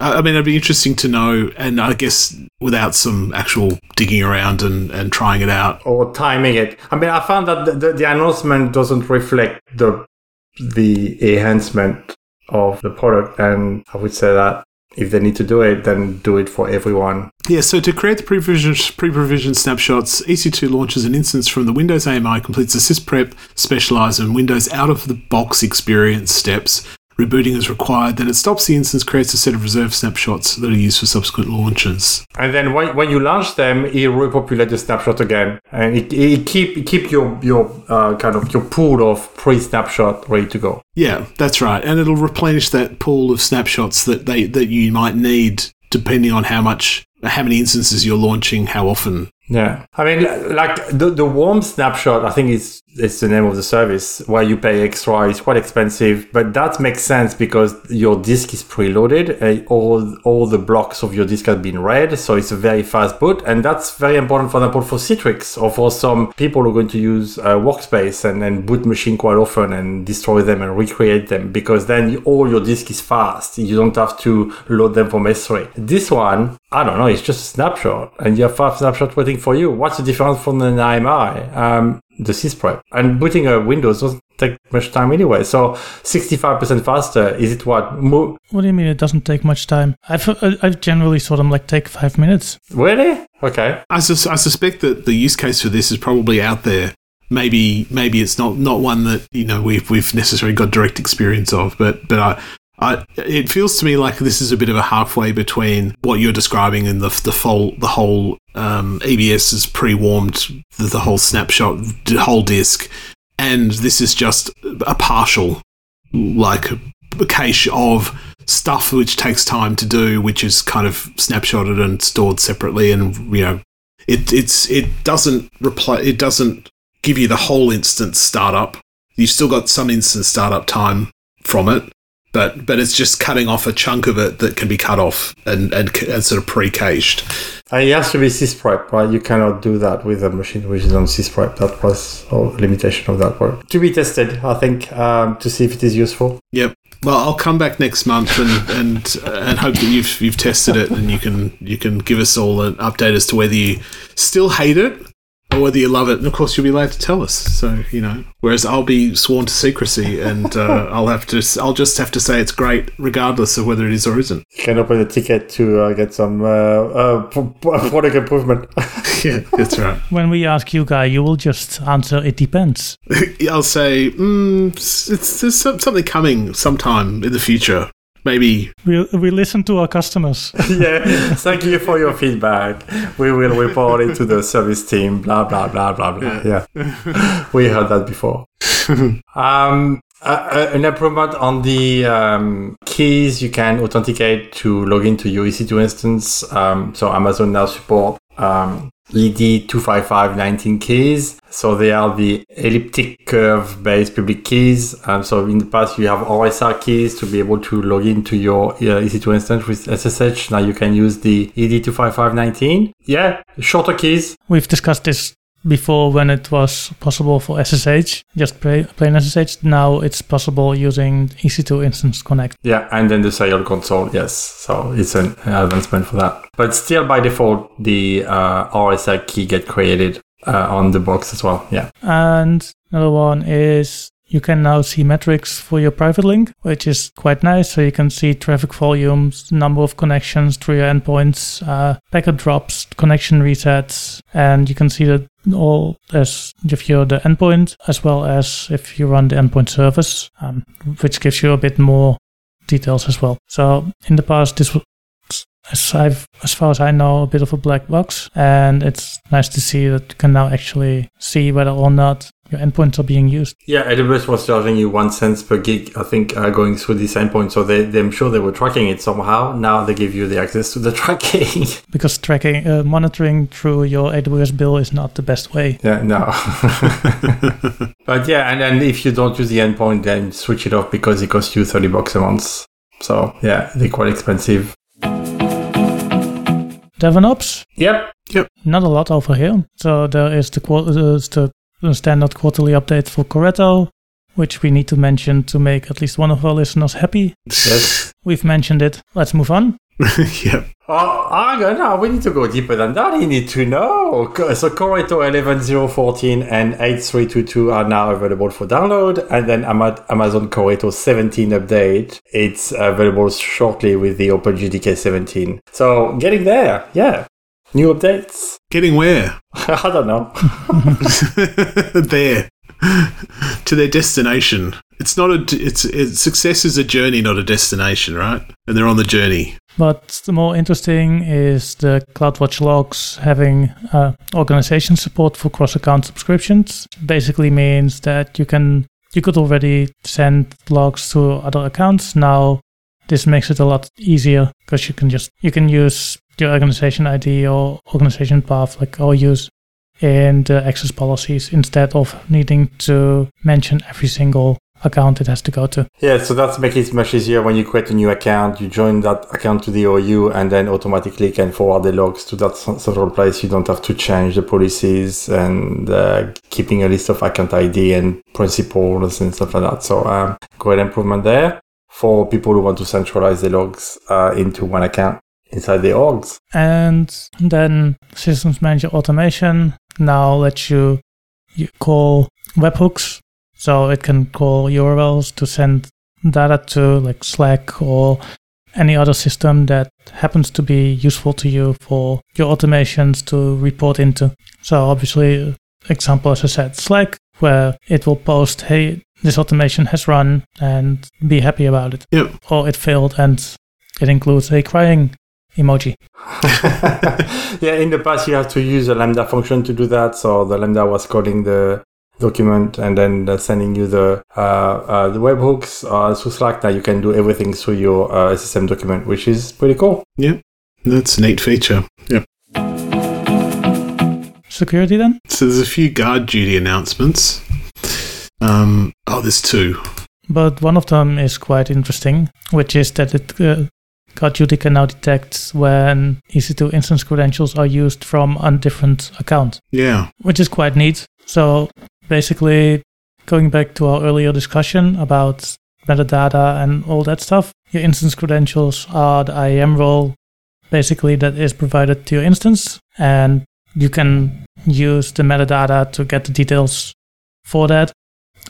Speaker 2: I mean, it'd be interesting to know, and I guess without some actual digging around and, and trying it out.
Speaker 3: Or timing it. I mean, I found that the, the, the announcement doesn't reflect the the enhancement of the product, and I would say that if they need to do it, then do it for everyone.
Speaker 2: Yeah, so to create the pre-provision, pre-provision snapshots, EC2 launches an instance from the Windows AMI, completes the sysprep, specialize, and Windows out-of-the-box experience steps, rebooting is required, then it stops the instance, creates a set of reserved snapshots that are used for subsequent launches.
Speaker 3: And then when, when you launch them, it repopulates the snapshot again, and it, it keep it keep your your uh, kind of your pool of pre-snapshot ready to go.
Speaker 2: Yeah, that's right, and it'll replenish that pool of snapshots that they that you might need depending on how much how many instances you're launching, how often
Speaker 3: yeah, I mean, like the the warm snapshot, I think it's it's the name of the service where you pay extra. It's quite expensive, but that makes sense because your disk is preloaded. Uh, all all the blocks of your disk have been read, so it's a very fast boot, and that's very important, for example, for Citrix or for some people who are going to use uh, Workspace and, and boot machine quite often and destroy them and recreate them because then all your disk is fast. You don't have to load them from S3. This one, I don't know, it's just a snapshot, and you have five snapshots waiting for you. What's the difference from an AMI? Um, the sysprep. And booting a Windows doesn't take much time anyway. So 65% faster. Is it what? Mo-
Speaker 1: what do you mean it doesn't take much time? I've, I've generally saw them like take five minutes.
Speaker 3: Really? Okay.
Speaker 2: I, sus- I suspect that the use case for this is probably out there. Maybe maybe it's not, not one that you know we've we've necessarily got direct experience of, but but I, I, it feels to me like this is a bit of a halfway between what you're describing and the the whole the whole um, EBS is pre-warmed the, the whole snapshot, the whole disk, and this is just a partial, like a cache of stuff which takes time to do, which is kind of snapshotted and stored separately, and you know, it it's it doesn't reply, it doesn't give you the whole instance startup. You've still got some instance startup time from it, but but it's just cutting off a chunk of it that can be cut off and and, and sort of pre-cached.
Speaker 3: And it has to be sysprep, right? You cannot do that with a machine which is on sysprep. That was a limitation of that part. To be tested, I think, um, to see if it is useful.
Speaker 2: Yep. Well, I'll come back next month and and and hope that you've you've tested it and you can you can give us all an update as to whether you still hate it or whether you love it, and of course you'll be allowed to tell us. So you know, whereas I'll be sworn to secrecy, and uh, I'll have to, I'll just have to say it's great, regardless of whether it is or isn't.
Speaker 3: You can open a ticket to uh, get some uh, uh product improvement.
Speaker 2: yeah, that's right.
Speaker 1: When we ask you, guy, you will just answer. It depends.
Speaker 2: I'll say mm, it's, there's something coming sometime in the future maybe
Speaker 1: we we listen to our customers.
Speaker 3: yeah, thank you for your feedback. We will report it to the service team. Blah blah blah blah blah. Yeah, yeah. we heard that before. um, uh, an improvement on the um, keys you can authenticate to log into your EC2 instance. Um, so Amazon now support um, ED25519 keys. So they are the elliptic curve based public keys. Um, so in the past, you have OSR keys to be able to log into your uh, EC2 instance with SSH. Now you can use the ED25519. Yeah, shorter keys.
Speaker 1: We've discussed this before when it was possible for SSH, just plain SSH. Now it's possible using EC2 Instance Connect.
Speaker 3: Yeah, and then the serial console, yes. So it's an advancement for that. But still, by default, the uh, RSA key get created uh, on the box as well. Yeah.
Speaker 1: And another one is you can now see metrics for your private link, which is quite nice. So you can see traffic volumes, number of connections through your endpoints, uh, packet drops, connection resets, and you can see that all as if you're the endpoint as well as if you run the endpoint service, um, which gives you a bit more details as well. So in the past, this as I've, as far as I know, a bit of a black box, and it's nice to see that you can now actually see whether or not your endpoints are being used.
Speaker 3: Yeah, AWS was charging you one cent per gig, I think, uh, going through this endpoint. So they, they, I'm sure they were tracking it somehow. Now they give you the access to the tracking.
Speaker 1: because tracking, uh, monitoring through your AWS bill is not the best way.
Speaker 3: Yeah, no. but yeah, and then if you don't use the endpoint, then switch it off because it costs you 30 bucks a month. So yeah, they're quite expensive.
Speaker 1: DevOps.
Speaker 3: Yep. Yep.
Speaker 1: Not a lot over here. So there is the, qual- uh, the, the standard quarterly update for Corretto, which we need to mention to make at least one of our listeners happy.
Speaker 3: Yes.
Speaker 1: We've mentioned it. Let's move on.
Speaker 2: yep.
Speaker 3: Uh, oh, Arjen, no, we need to go deeper than that. You need to know. So Corretto 11.014 and 8.322 are now available for download. And then Ama- Amazon Corretto 17 update, it's available shortly with the OpenJDK 17. So getting there, yeah. New updates.
Speaker 2: Getting where?
Speaker 3: I don't know.
Speaker 2: there. to their destination. It's not a. It's, it's success is a journey, not a destination, right? And they're on the journey.
Speaker 1: But the more interesting is the CloudWatch logs having uh, organization support for cross-account subscriptions. Basically means that you can you could already send logs to other accounts. Now this makes it a lot easier because you can just you can use your organization ID or organization path like or use in the access policies instead of needing to mention every single account it has to go to.
Speaker 3: Yeah, so that's making it much easier when you create a new account. You join that account to the OU and then automatically can forward the logs to that central place. You don't have to change the policies and uh, keeping a list of account ID and principals and stuff like that. So um, great improvement there for people who want to centralize the logs uh, into one account inside the orgs.
Speaker 1: And then Systems Manager Automation now lets you, you call webhooks. So it can call URLs to send data to like Slack or any other system that happens to be useful to you for your automations to report into. So obviously, example as I said, Slack, where it will post, hey, this automation has run and be happy about it.
Speaker 2: Yep.
Speaker 1: Or it failed and it includes a crying emoji.
Speaker 3: yeah, in the past you have to use a Lambda function to do that. So the Lambda was calling the document and then sending you the uh, uh, the webhooks uh, through Slack. Now you can do everything through your uh, SSM document, which is pretty cool.
Speaker 2: Yep. That's a neat feature. Yep.
Speaker 1: Security then?
Speaker 2: So there's a few guard duty announcements. Um, oh, there's two.
Speaker 1: But one of them is quite interesting, which is that it uh, Duty can now detect when EC2 instance credentials are used from a different account,
Speaker 2: Yeah.
Speaker 1: which is quite neat. So basically, going back to our earlier discussion about metadata and all that stuff, your instance credentials are the IAM role, basically that is provided to your instance, and you can use the metadata to get the details for that.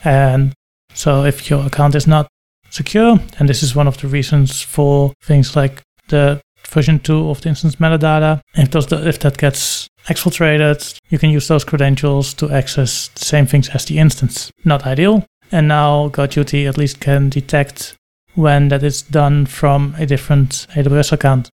Speaker 1: And so if your account is not secure, and this is one of the reasons for things like the version 2 of the instance metadata, if, those, if that gets exfiltrated, you can use those credentials to access the same things as the instance. Not ideal. And now GuardDuty at least can detect when that is done from a different AWS account.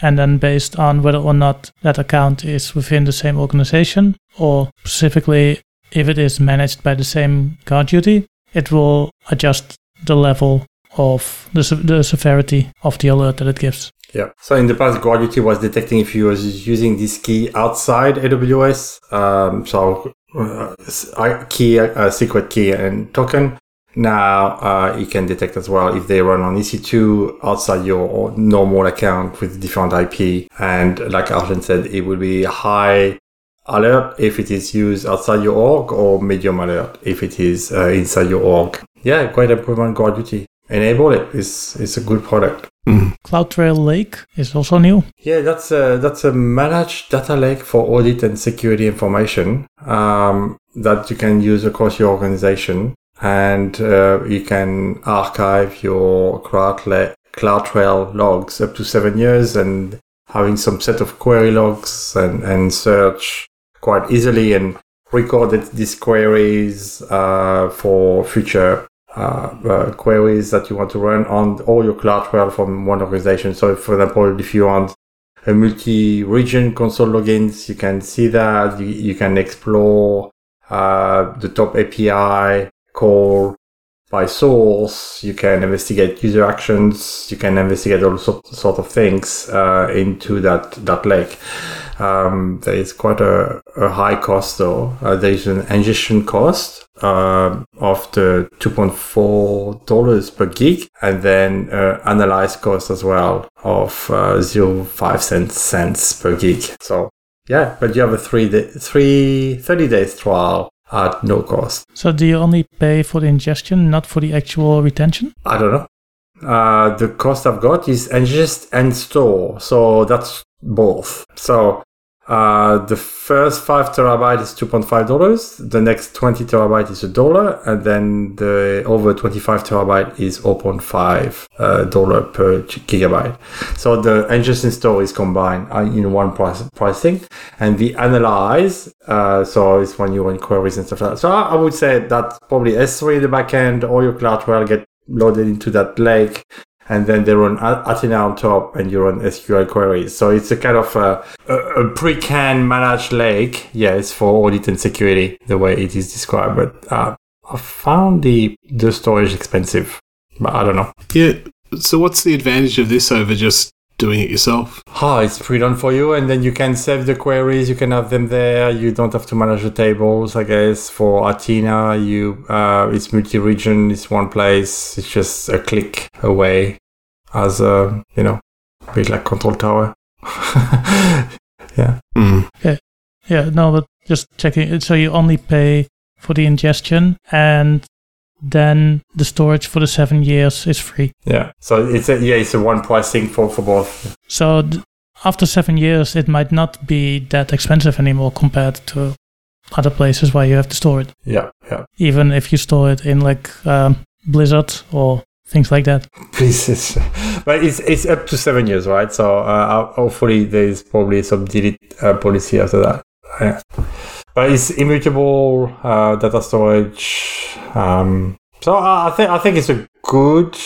Speaker 1: And then based on whether or not that account is within the same organization, or specifically if it is managed by the same guard duty, it will adjust the level of the, the severity of the alert that it gives.
Speaker 3: Yeah. So in the past, GuardDuty was detecting if you was using this key outside AWS. Um, so uh, key, uh, secret key and token. Now uh, it can detect as well if they run on EC2 outside your normal account with different IP. And like Arjen said, it will be a high alert if it is used outside your org or medium alert if it is uh, inside your org. Yeah, quite great improvement GuardDuty. Enable it. It's, it's a good product.
Speaker 2: Mm.
Speaker 1: CloudTrail Lake is also new.
Speaker 3: Yeah, that's a that's a managed data lake for audit and security information um, that you can use across your organization, and uh, you can archive your CloudTrail CloudTrail logs up to seven years, and having some set of query logs and and search quite easily and record it- these queries uh, for future queries that you want to run on all your CloudTrail from one organization. So, for example, if you want a multi-region console logins, you can see that. You, you can explore uh, the top API call by source, you can investigate user actions, you can investigate all sort of things uh, into that, that lake. Um, there is quite a, a high cost though. Uh, there is an ingestion cost uh, of the $2.4 per gig and then uh, analyze cost as well of uh, 0.5 cents, cents per gig. So yeah, but you have a three, day, three 30 days trial at no cost.
Speaker 1: So do you only pay for the ingestion, not for the actual retention?
Speaker 3: I don't know. Uh, the cost I've got is ingest and store. So that's both. So uh, the first five terabyte is two point five dollars. The next twenty terabyte is a dollar, and then the over twenty five terabyte is zero point five uh, dollar per gigabyte. So the and store is combined uh, in one price pricing, and the analyze. Uh, so it's when you run queries and stuff like that. So I, would say that probably S3 in the backend or your CloudTrail get loaded into that lake and then they run Athena on top and you run SQL queries. So it's a kind of a, a, pre-canned managed lake. Yeah, it's for audit and security, the way it is described. But uh, I found the, the storage expensive, but I don't know.
Speaker 2: Yeah. So what's the advantage of this over just doing it yourself?
Speaker 3: Oh, it's pre-done for you, and then you can save the queries. You can have them there. You don't have to manage the tables. I guess for Athena, you uh, it's multi-region. It's one place. It's just a click away, as a you know, a bit like control tower. yeah.
Speaker 2: Mm.
Speaker 1: Yeah. Yeah. No, but just checking. So you only pay for the ingestion and then the storage for the seven years is free.
Speaker 3: Yeah. So it's a yeah, it's a one pricing for for both.
Speaker 1: So th- after seven years, it might not be that expensive anymore compared to other places where you have to store it.
Speaker 3: Yeah. Yeah.
Speaker 1: Even if you store it in like um, Blizzard or things like that.
Speaker 3: Please, but it's it's up to seven years, right? So uh, hopefully there is probably some delete uh, policy after that. Yeah. But it's immutable uh, data storage. Um, so I think I think it's a good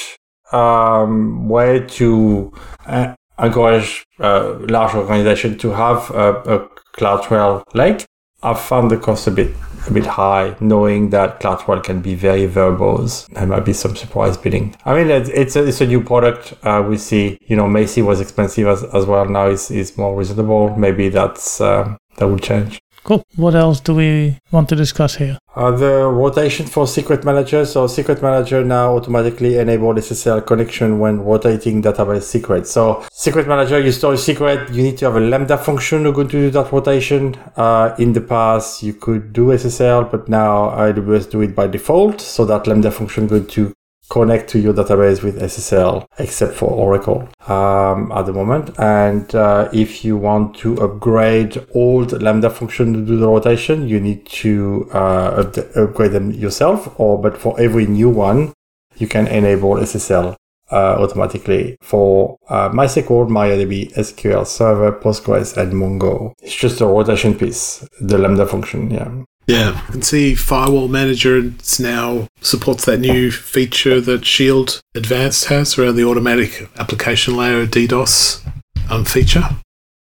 Speaker 3: um, way to uh, encourage uh, large organization to have a, a CloudTrail lake. I found the cost a bit a bit high, knowing that CloudTrail can be very verbose. There might be some surprise bidding. I mean, it's it's a, it's a new product. Uh, we see, you know, Macie was expensive as, as well. Now it's, it's more reasonable. Maybe that's uh, that will change.
Speaker 1: Cool. What else do we want to discuss here?
Speaker 3: Uh, the rotation for Secret Manager. So Secret Manager now automatically enable SSL connection when rotating database secrets. So Secret Manager, you store a secret, you need to have a Lambda function to go to do that rotation. Uh, in the past, you could do SSL, but now AWS do it by default. So that Lambda function going to connect to your database with SSL, except for Oracle um, at the moment. And uh, if you want to upgrade old Lambda function to do the rotation, you need to uh, up- upgrade them yourself. Or but for every new one, you can enable SSL. Uh, automatically for uh, MySQL, MariaDB, SQL Server, Postgres, and Mongo. It's just a rotation piece, the Lambda function. Yeah.
Speaker 2: Yeah, I can see Firewall Manager now supports that new feature that Shield Advanced has around the automatic application layer DDoS um, feature,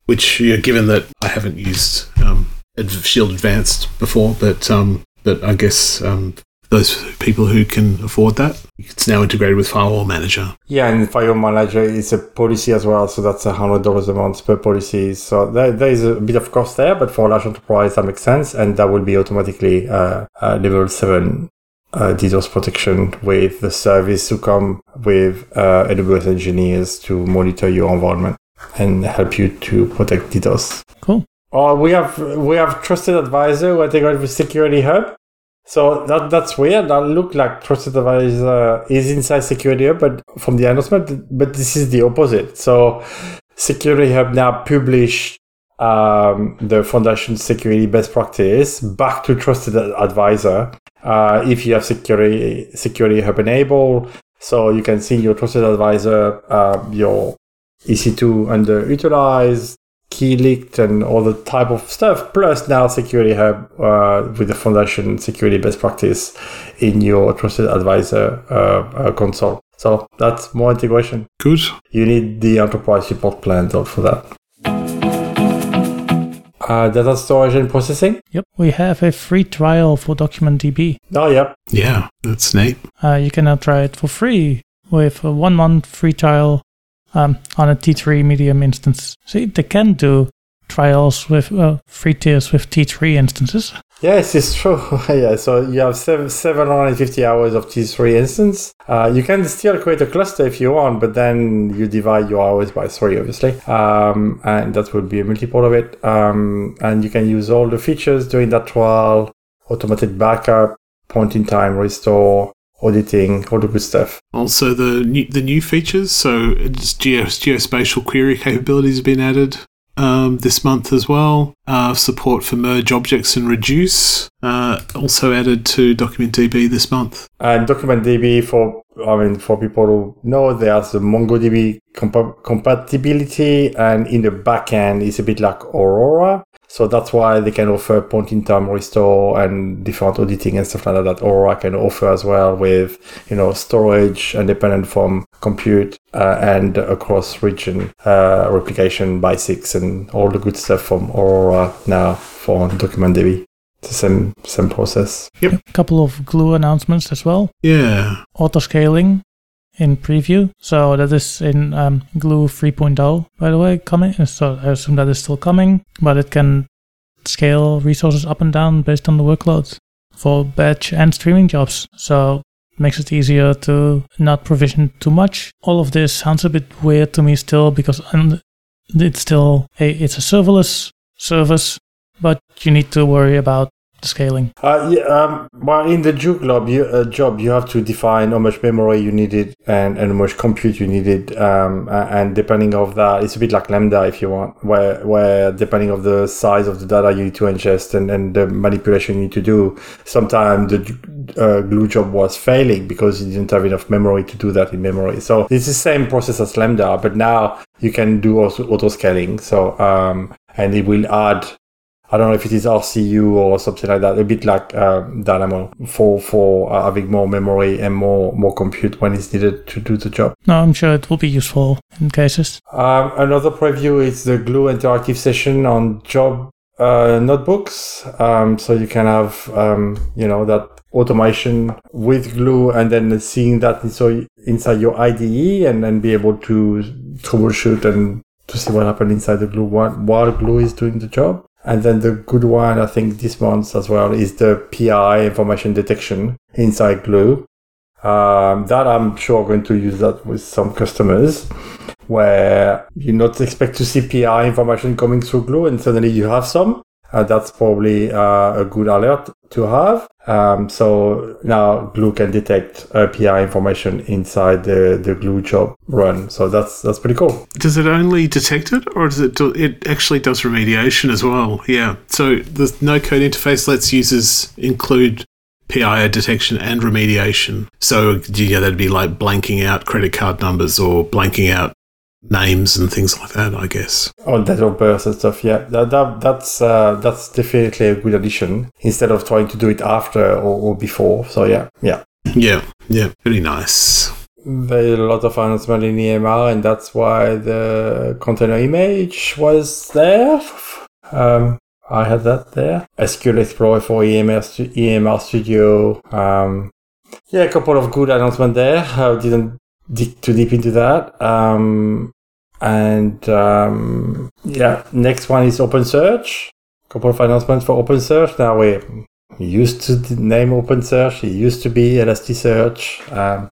Speaker 2: which, you know, given that I haven't used um, Shield Advanced before, but um, but I guess um, those people who can afford that, it's now integrated with Firewall Manager.
Speaker 3: Yeah, and Firewall Manager is a policy as well, so that's hundred dollars a month per policy. So there, there is a bit of cost there, but for a large enterprise that makes sense, and that will be automatically uh, uh, level seven uh, DDoS protection with the service to come with uh, AWS engineers to monitor your environment and help you to protect DDoS.
Speaker 1: Cool.
Speaker 3: Oh, we have we have trusted advisor who integrated with Security Hub. So that that's weird. That look like Trusted Advisor is inside Security Hub, but from the announcement, but this is the opposite. So Security Hub now published um, the foundation security best practice back to Trusted Advisor. Uh, if you have security Security Hub enabled, so you can see your Trusted Advisor, uh, your EC2 underutilized, key leaked and all the type of stuff plus now security hub uh, with the foundation security best practice in your trusted advisor uh, uh, console so that's more integration
Speaker 2: Good.
Speaker 3: you need the enterprise support plan though for that Uh, data storage and processing.
Speaker 1: Yep, we have a free trial for DocumentDB.
Speaker 3: Oh, yep.
Speaker 2: Yeah, that's neat.
Speaker 1: Uh, you can now try it for free with a one month free trial um, on a T3 medium instance. See, they can do trials with uh, free tiers with T3 instances.
Speaker 3: Yes, it's true. yeah, so you have seven, 750 hours of T3 instance. Uh, you can still create a cluster if you want, but then you divide your hours by three, obviously. Um, and that will be a multiple of it. Um, and you can use all the features during that trial, automated backup, point in time restore, auditing, all the good stuff.
Speaker 2: Also, the new, the new features. So, geo, geospatial query capabilities have been added um, this month as well. Uh, support for merge objects and reduce uh, also added to DocumentDB this month.
Speaker 3: And DocumentDB for I mean for people who know there's the MongoDB compa- compatibility, and in the backend it's a bit like Aurora. So that's why they can offer point in time restore and different auditing and stuff like that that Aurora can offer as well with, you know, storage independent from compute uh, and across region uh, replication by six and all the good stuff from Aurora now for DocumentDB. It's the same, same process.
Speaker 2: Yep.
Speaker 1: A couple of Glue announcements as well.
Speaker 2: Yeah.
Speaker 1: Auto scaling in preview. So that is in um, Glue 3.0, by the way, coming. So I assume that is still coming, but it can scale resources up and down based on the workload for batch and streaming jobs. So makes it easier to not provision too much. All of this sounds a bit weird to me still because it's still a it's a serverless service, but you need to worry about scaling?
Speaker 3: Uh, yeah, um, well, in the Juke job you, uh, job, you have to define how much memory you needed and, and how much compute you needed. Um, and depending of that, it's a bit like Lambda if you want, where, where depending of the size of the data you need to ingest and, and the manipulation you need to do, sometimes the uh, glue job was failing because you didn't have enough memory to do that in memory. So it's the same process as Lambda, but now you can do also auto scaling. So, um, and it will add I don't know if it is RCU or something like that, a bit like uh, Dynamo for for uh, having more memory and more more compute when it's needed to do the job.
Speaker 1: No, I'm sure it will be useful in cases.
Speaker 3: Um, another preview is the Glue interactive session on job uh, notebooks. Um, so you can have um, you know that automation with Glue and then seeing that inside inside your IDE and then be able to troubleshoot and to see what happened inside the Glue while, while Glue is doing the job. And then the good one, I think this month as well, is the PI information detection inside Glue. Um, that I'm sure going to use that with some customers where you not expect to see PI information coming through Glue and suddenly you have some. Uh, that's probably uh, a good alert to have. Um, so now Glue can detect API information inside the, the Glue job run. So that's that's pretty cool.
Speaker 2: Does it only detect it, or does it do, it actually does remediation as well? Yeah. So the no code interface lets users include PII detection and remediation. So yeah, that'd be like blanking out credit card numbers or blanking out names and things like that, I guess.
Speaker 3: On date of birth and stuff, yeah. That, that that's uh, that's definitely a good addition instead of trying to do it after or, or before. So yeah, yeah.
Speaker 2: Yeah, yeah, pretty nice.
Speaker 3: There's a lot of announcement in EMR, and that's why the container image was there. Um, I had that there. SQL Explorer for EMR, EMR Studio. Um, yeah, a couple of good announcements there. I didn't dig too deep into that. Um, and um, yeah, next one is OpenSearch. A couple of announcements for OpenSearch. Now we used to name OpenSearch. It used to be Elasticsearch. Um,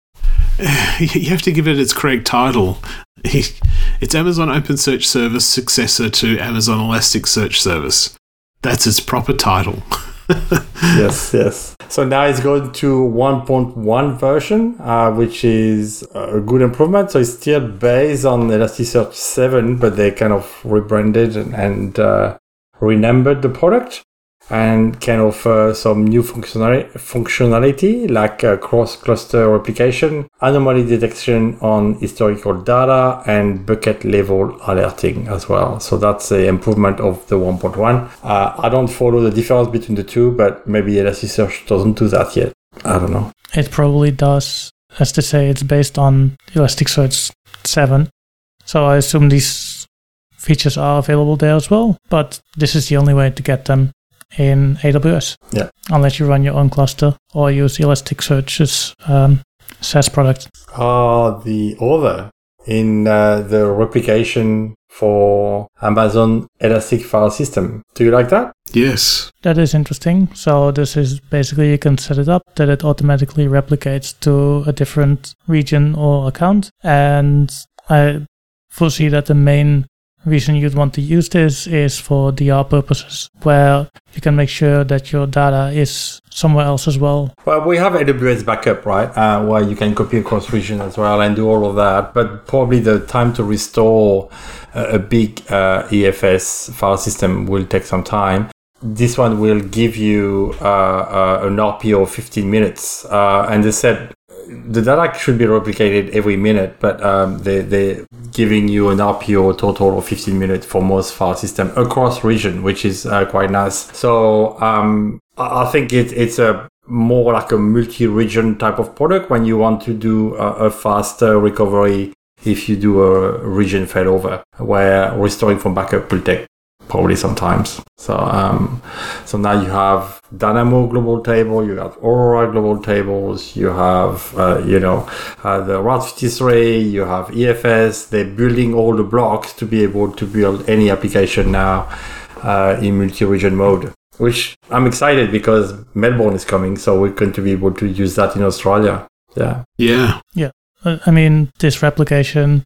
Speaker 2: you have to give it its correct title. It's Amazon OpenSearch Service successor to Amazon Elasticsearch Service. That's its proper title.
Speaker 3: yes, yes. So now it's going to 1.1 version, uh, which is a good improvement. So it's still based on Elasticsearch 7, but they kind of rebranded and, and uh, renumbered the product and can offer some new functionality, like uh, cross-cluster replication, anomaly detection on historical data, and bucket level alerting as well. So that's the improvement of the 1.1. Uh, I don't follow the difference between the two, but maybe Elasticsearch doesn't do that yet. I don't know.
Speaker 1: It probably does. As to say, it's based on Elasticsearch 7. So I assume these features are available there as well, but this is the only way to get them in AWS.
Speaker 3: Yeah.
Speaker 1: Unless you run your own cluster or use Elasticsearch's um, SaaS product.
Speaker 3: Uh, the other in uh, the replication for Amazon Elastic File System. Do you like that?
Speaker 2: Yes.
Speaker 1: That is interesting. So this is basically you can set it up that it automatically replicates to a different region or account. And I foresee that the main reason you'd want to use this is for DR purposes, where you can make sure that your data is somewhere else as well.
Speaker 3: Well, we have AWS backup, right? Uh, where you can copy across region as well and do all of that. But probably the time to restore a, a big uh, EFS file system will take some time. This one will give you uh, uh, an RPO of 15 minutes. Uh, and they said the data should be replicated every minute, but um, they, they're giving you an RPO total of 15 minutes for most file system across region, which is uh, quite nice. So um, I think it, it's a more like a multi-region type of product when you want to do a, a faster recovery if you do a region failover, where restoring from backup will take probably sometimes. So um, so now you have Dynamo global table, you have Aurora global tables, you have uh, you know uh, the Route 53, you have EFS. They're building all the blocks to be able to build any application now uh, in multi-region mode. Which I'm excited because Melbourne is coming, so we're going to be able to use that in Australia. Yeah.
Speaker 2: Yeah.
Speaker 1: Yeah. I mean, this replication,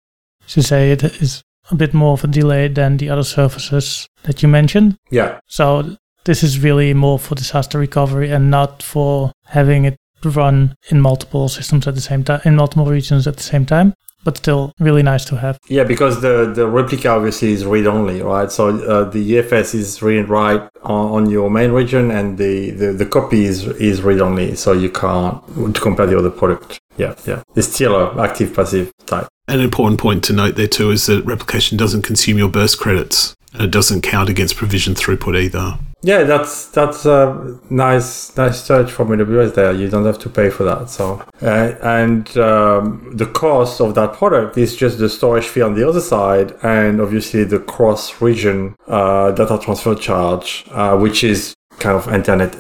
Speaker 1: to say it is a bit more of a delay than the other services that you mentioned.
Speaker 3: Yeah.
Speaker 1: So this is really more for disaster recovery and not for having it run in multiple systems at the same time, in multiple regions at the same time. But still, really nice to have.
Speaker 3: Yeah, because the, the replica obviously is read only, right? So uh, the EFS is read and write on, on your main region, and the, the, the copy is is read only, so you can't to compare the other product. Yeah, yeah. It's still a active passive type.
Speaker 2: An important point to note there too is that replication doesn't consume your burst credits and it doesn't count against provision throughput either.
Speaker 3: Yeah, that's that's a nice nice touch from AWS there. You don't have to pay for that. So uh, and um, the cost of that product is just the storage fee on the other side, and obviously the cross region uh, data transfer charge, uh, which is kind of internet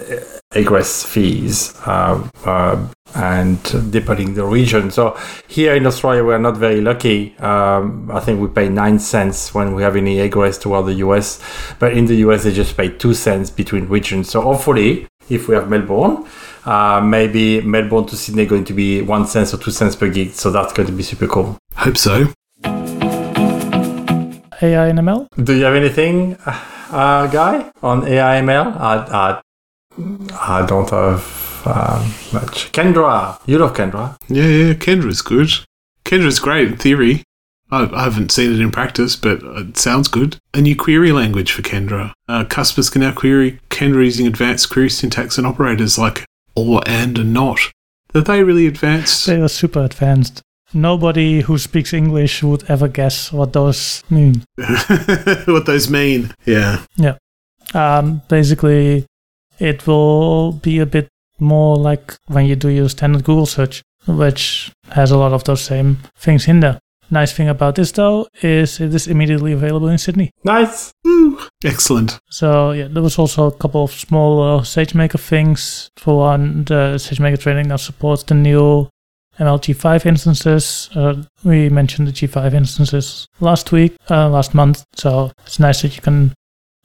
Speaker 3: egress fees um, uh, and depending the region. So here in Australia, we're not very lucky. Um, I think we pay nine cents when we have any egress toward the US, but in the US they just pay two cents between regions. So hopefully, if we have Melbourne, uh, maybe Melbourne to Sydney going to be one cent or two cents per gig. So that's going to be super cool.
Speaker 2: Hope so.
Speaker 1: AI and ML?
Speaker 3: Do you have anything, uh, guy, on AI ML? I, I, I don't have um, much. Kendra, you love Kendra.
Speaker 2: Yeah, yeah, Kendra's good. Kendra's great in theory. I, I haven't seen it in practice, but it sounds good. A new query language for Kendra. Uh, customers can now query Kendra using advanced query syntax and operators like or, and, and not. Are they really advanced?
Speaker 1: They are super advanced. Nobody who speaks English would ever guess what those mean.
Speaker 2: what those mean? Yeah.
Speaker 1: Um, basically, it will be a bit more like when you do your standard Google search, which has a lot of those same things in there. Nice thing about this though is it is immediately available in Sydney.
Speaker 3: Nice.
Speaker 2: Woo. Excellent.
Speaker 1: So yeah, there was also a couple of small uh, SageMaker things. For one, the SageMaker training now supports the new ML G5 instances. Uh, we mentioned the G5 instances last week, uh, last month. So it's nice that you can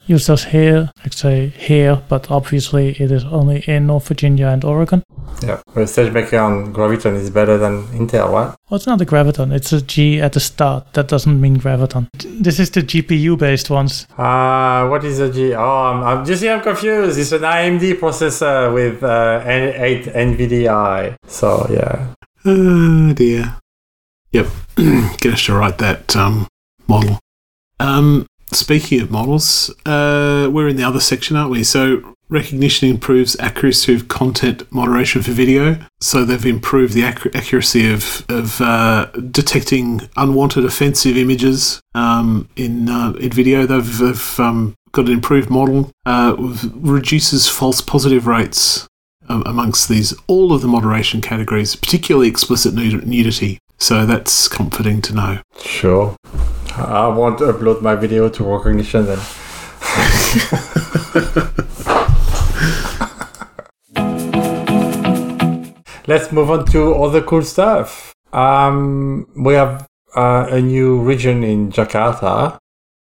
Speaker 1: use those here. I say here, but obviously it is only in North Virginia and Oregon.
Speaker 3: Yeah. Well, SageMaker on Graviton is better than Intel, right?
Speaker 1: Well, it's not a Graviton. It's a G at the start. That doesn't mean Graviton. This is the GPU-based ones.
Speaker 3: Uh, what is a G? Oh, I'm, I'm just I'm confused. It's an AMD processor with uh, N- 8 NVDI. So yeah.
Speaker 2: Oh dear. Yep. Get us to write that um, model. Um, speaking of models, uh, we're in the other section, aren't we? So Rekognition improves accuracy of content moderation for video. So they've improved the accu- accuracy of of uh, detecting unwanted offensive images um, in uh, in video. They've, they've um, got an improved model, uh, reduces false positive rates um, amongst these all of the moderation categories, particularly explicit nud- nudity. So that's comforting to know.
Speaker 3: Sure. I want to upload my video to Rekognition then. Let's move on to other cool stuff. Um, we have uh, a new region in Jakarta,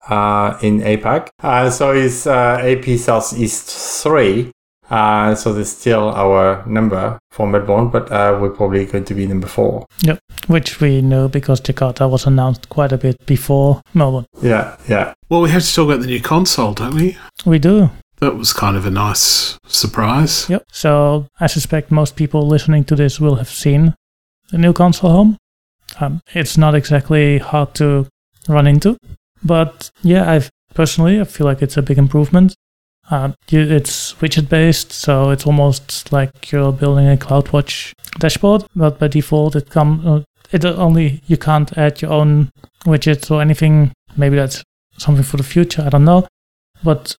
Speaker 3: uh, in APAC. Uh, so it's uh, AP Southeast 3. Uh, so there's still our number for Melbourne, but uh, we're probably going to be number four.
Speaker 1: Yep, which we know because Jakarta was announced quite a bit before Melbourne.
Speaker 3: Yeah, yeah.
Speaker 2: Well, we have to talk about the new console, don't we?
Speaker 1: We do.
Speaker 2: That was kind of a nice surprise.
Speaker 1: Yep. So I suspect most people listening to this will have seen the new console home. Um, it's not exactly hard to run into, but yeah, I've personally I feel like it's a big improvement. Uh, it's widget based, so it's almost like you're building a CloudWatch dashboard, but by default it come uh, it only you can't add your own widgets or anything. Maybe that's something for the future. I don't know, but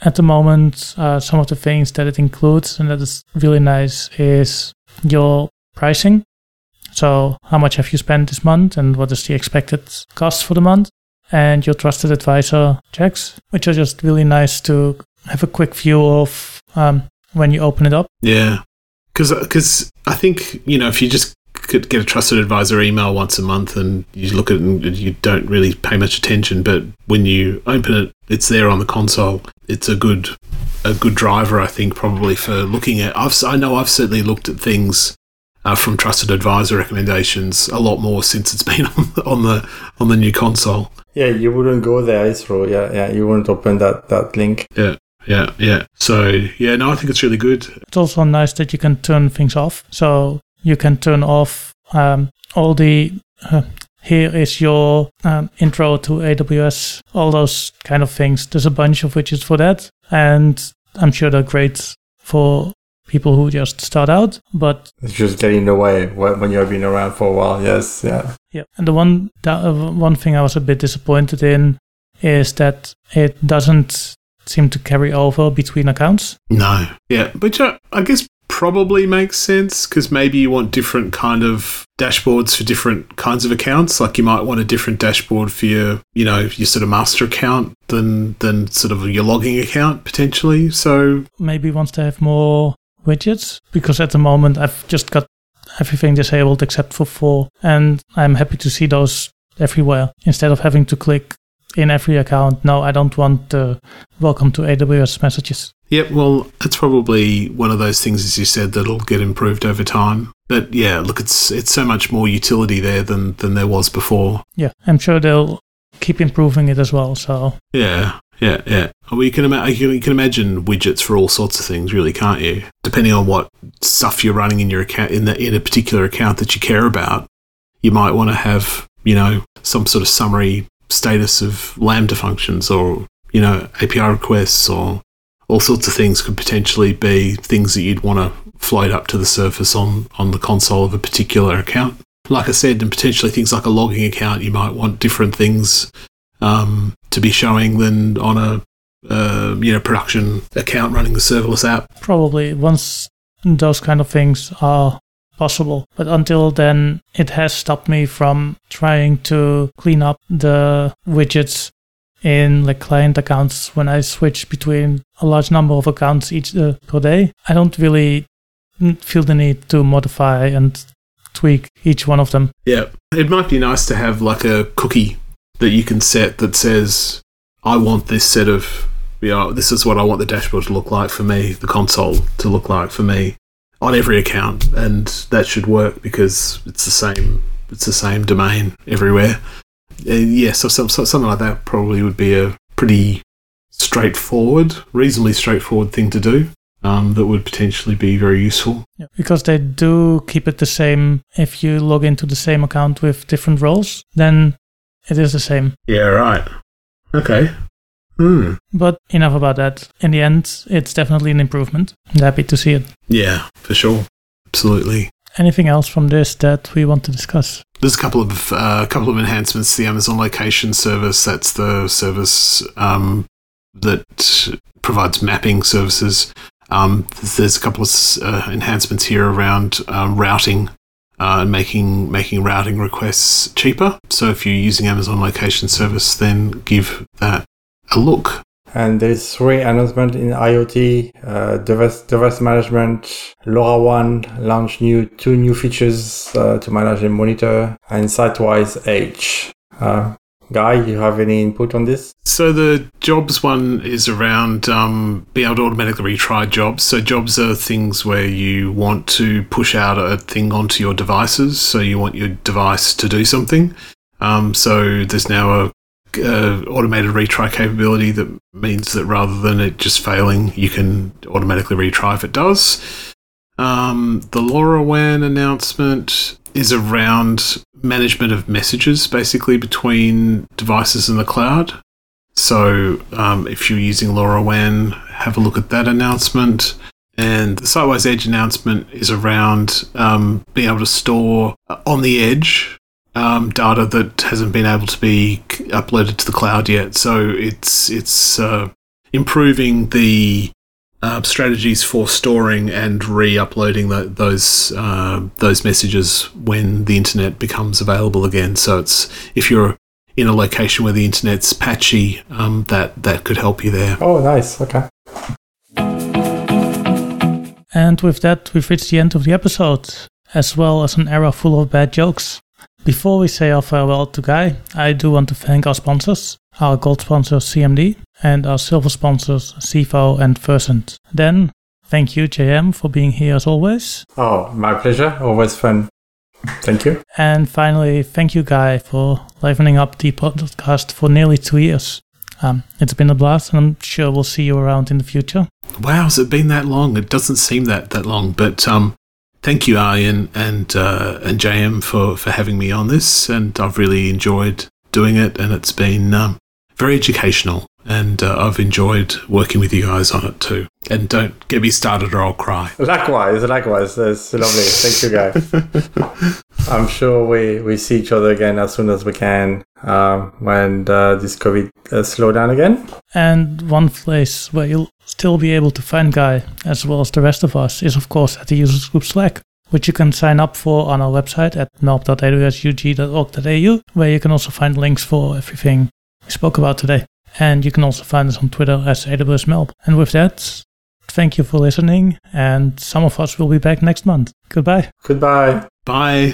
Speaker 1: at the moment, uh, some of the things that it includes and that is really nice is your pricing. So, how much have you spent this month and what is the expected cost for the month? And your trusted advisor checks, which are just really nice to have a quick view of um, when you open it up.
Speaker 2: Yeah. Because because I think, you know, if you just could get a trusted advisor email once a month and you look at it and you don't really pay much attention, but when you open it, it's there on the console. It's a good a good driver, I think, probably for looking at. I've I know I've certainly looked at things uh, from trusted advisor recommendations a lot more since it's been on the, on the on the new console.
Speaker 3: Yeah, you wouldn't go there, it's true. Yeah, yeah, you wouldn't open that that link.
Speaker 2: Yeah. Yeah, yeah. So, yeah, no, I think it's really good.
Speaker 1: It's also nice that you can turn things off. So you can turn off um, all the uh, here is your um, intro to AWS, all those kind of things. There's a bunch of widgets for that, and I'm sure they're great for people who just start out. But
Speaker 3: it's just getting in the way when you've been around for a while. Yes, yeah,
Speaker 1: yeah. And the one that, uh, one thing I was a bit disappointed in is that it doesn't seem to carry over between accounts.
Speaker 2: No, yeah, which I, I guess probably makes sense because maybe you want different kind of dashboards for different kinds of accounts. Like you might want a different dashboard for your, you know, your sort of master account than than sort of your logging account potentially. So
Speaker 1: maybe wants to have more widgets because at the moment I've just got everything disabled except for four, and I'm happy to see those everywhere instead of having to click in every account. No, I don't want welcome to AWS messages.
Speaker 2: Yep, well, it's probably one of those things, as you said, that'll get improved over time. But yeah, look, it's it's so much more utility there than than there was before.
Speaker 1: Yeah, I'm sure they'll keep improving it as well. So
Speaker 2: yeah, yeah, yeah. Well, you can, ima- you can imagine widgets for all sorts of things, really, can't you? Depending on what stuff you're running in your account in the in a particular account that you care about, you might want to have you know some sort of summary status of Lambda functions or you know API requests or all sorts of things could potentially be things that you'd want to float up to the surface on, on the console of a particular account. Like I said, and potentially things like a logging account, you might want different things um, to be showing than on a uh, you know production account running the serverless app.
Speaker 1: Probably once those kind of things are possible, but until then, it has stopped me from trying to clean up the widgets in like client accounts when I switch between a large number of accounts each uh, per day. I don't really feel the need to modify and tweak each one of them.
Speaker 2: Yeah, it might be nice to have like a cookie that you can set that says, "I want this set of, you know, this is what I want the dashboard to look like for me, the console to look like for me." On every account, and that should work because it's the same. It's the same domain everywhere uh, yeah, so, so, so, something like that probably would be a pretty straightforward, reasonably straightforward thing to do. Um, that would potentially be very useful.
Speaker 1: Yeah, because they do keep it the same. If you log into the same account with different roles, then it is the same.
Speaker 2: Yeah, right. Okay. Hmm.
Speaker 1: But enough about that. In the end, it's definitely an improvement. I'm happy to see it.
Speaker 2: Yeah, for sure. Absolutely.
Speaker 1: Anything else from this that we want to discuss?
Speaker 2: There's a couple of uh, couple of enhancements to the Amazon Location Service. That's the service um, that provides mapping services. Um, there's a couple of uh, enhancements here around um, routing uh, and making making routing requests cheaper. So if you're using Amazon Location Service, then give that a look.
Speaker 3: And there's three announcements in IoT, uh, device, device management. LoRaWAN launched new two new features uh, to manage and monitor, and SiteWise Edge. Uh, Guy, you have any input on this?
Speaker 2: So the jobs one is around um, being able to automatically retry jobs. So jobs are things where you want to push out a thing onto your devices. So you want your device to do something. Um, so there's now a uh, automated retry capability that means that rather than it just failing, you can automatically retry if it does. Um, the LoRaWAN announcement is around management of messages basically between devices in the cloud. So um, if you're using LoRaWAN, have a look at that announcement. And the Sitewise Edge announcement is around um, being able to store on the edge um, data that hasn't been able to be uploaded to the cloud yet. So it's it's uh, improving the uh, strategies for storing and re-uploading the, those uh, those messages when the internet becomes available again. So it's if you're in a location where the internet's patchy, um, that that could help you there.
Speaker 3: Oh, nice. Okay.
Speaker 1: And with that, we've reached the end of the episode, as well as an era full of bad jokes. Before we say our farewell to Guy, I do want to thank our sponsors, our gold sponsor CMD, and our silver sponsors Cevo and Versent. Then, thank you JM for being here as always.
Speaker 3: Oh, my pleasure. Always fun. Thank you.
Speaker 1: And finally, thank you Guy for livening up the podcast for nearly two years. Um, it's been a blast, and I'm sure we'll see you around in the future.
Speaker 2: Wow, has it been that long? It doesn't seem that that long, but um, thank you, Arjen and uh, and JM for for having me on this, and I've really enjoyed doing it, and it's been um, very educational, and uh, I've enjoyed working with you guys on it too. And don't get me started, or I'll cry.
Speaker 3: Likewise, likewise. That's lovely. Thank you, guys. I'm sure we, we see each other again as soon as we can um, when uh, this COVID uh, slow down again.
Speaker 1: And one place where you'll still be able to find Guy, as well as the rest of us, is of course at the users group Slack, which you can sign up for on our website at melb.awsug.org.au, where you can also find links for everything we spoke about today. And you can also find us on Twitter as AWS Melb. And with that, thank you for listening, and some of us will be back next month. Goodbye.
Speaker 3: Goodbye.
Speaker 2: Bye.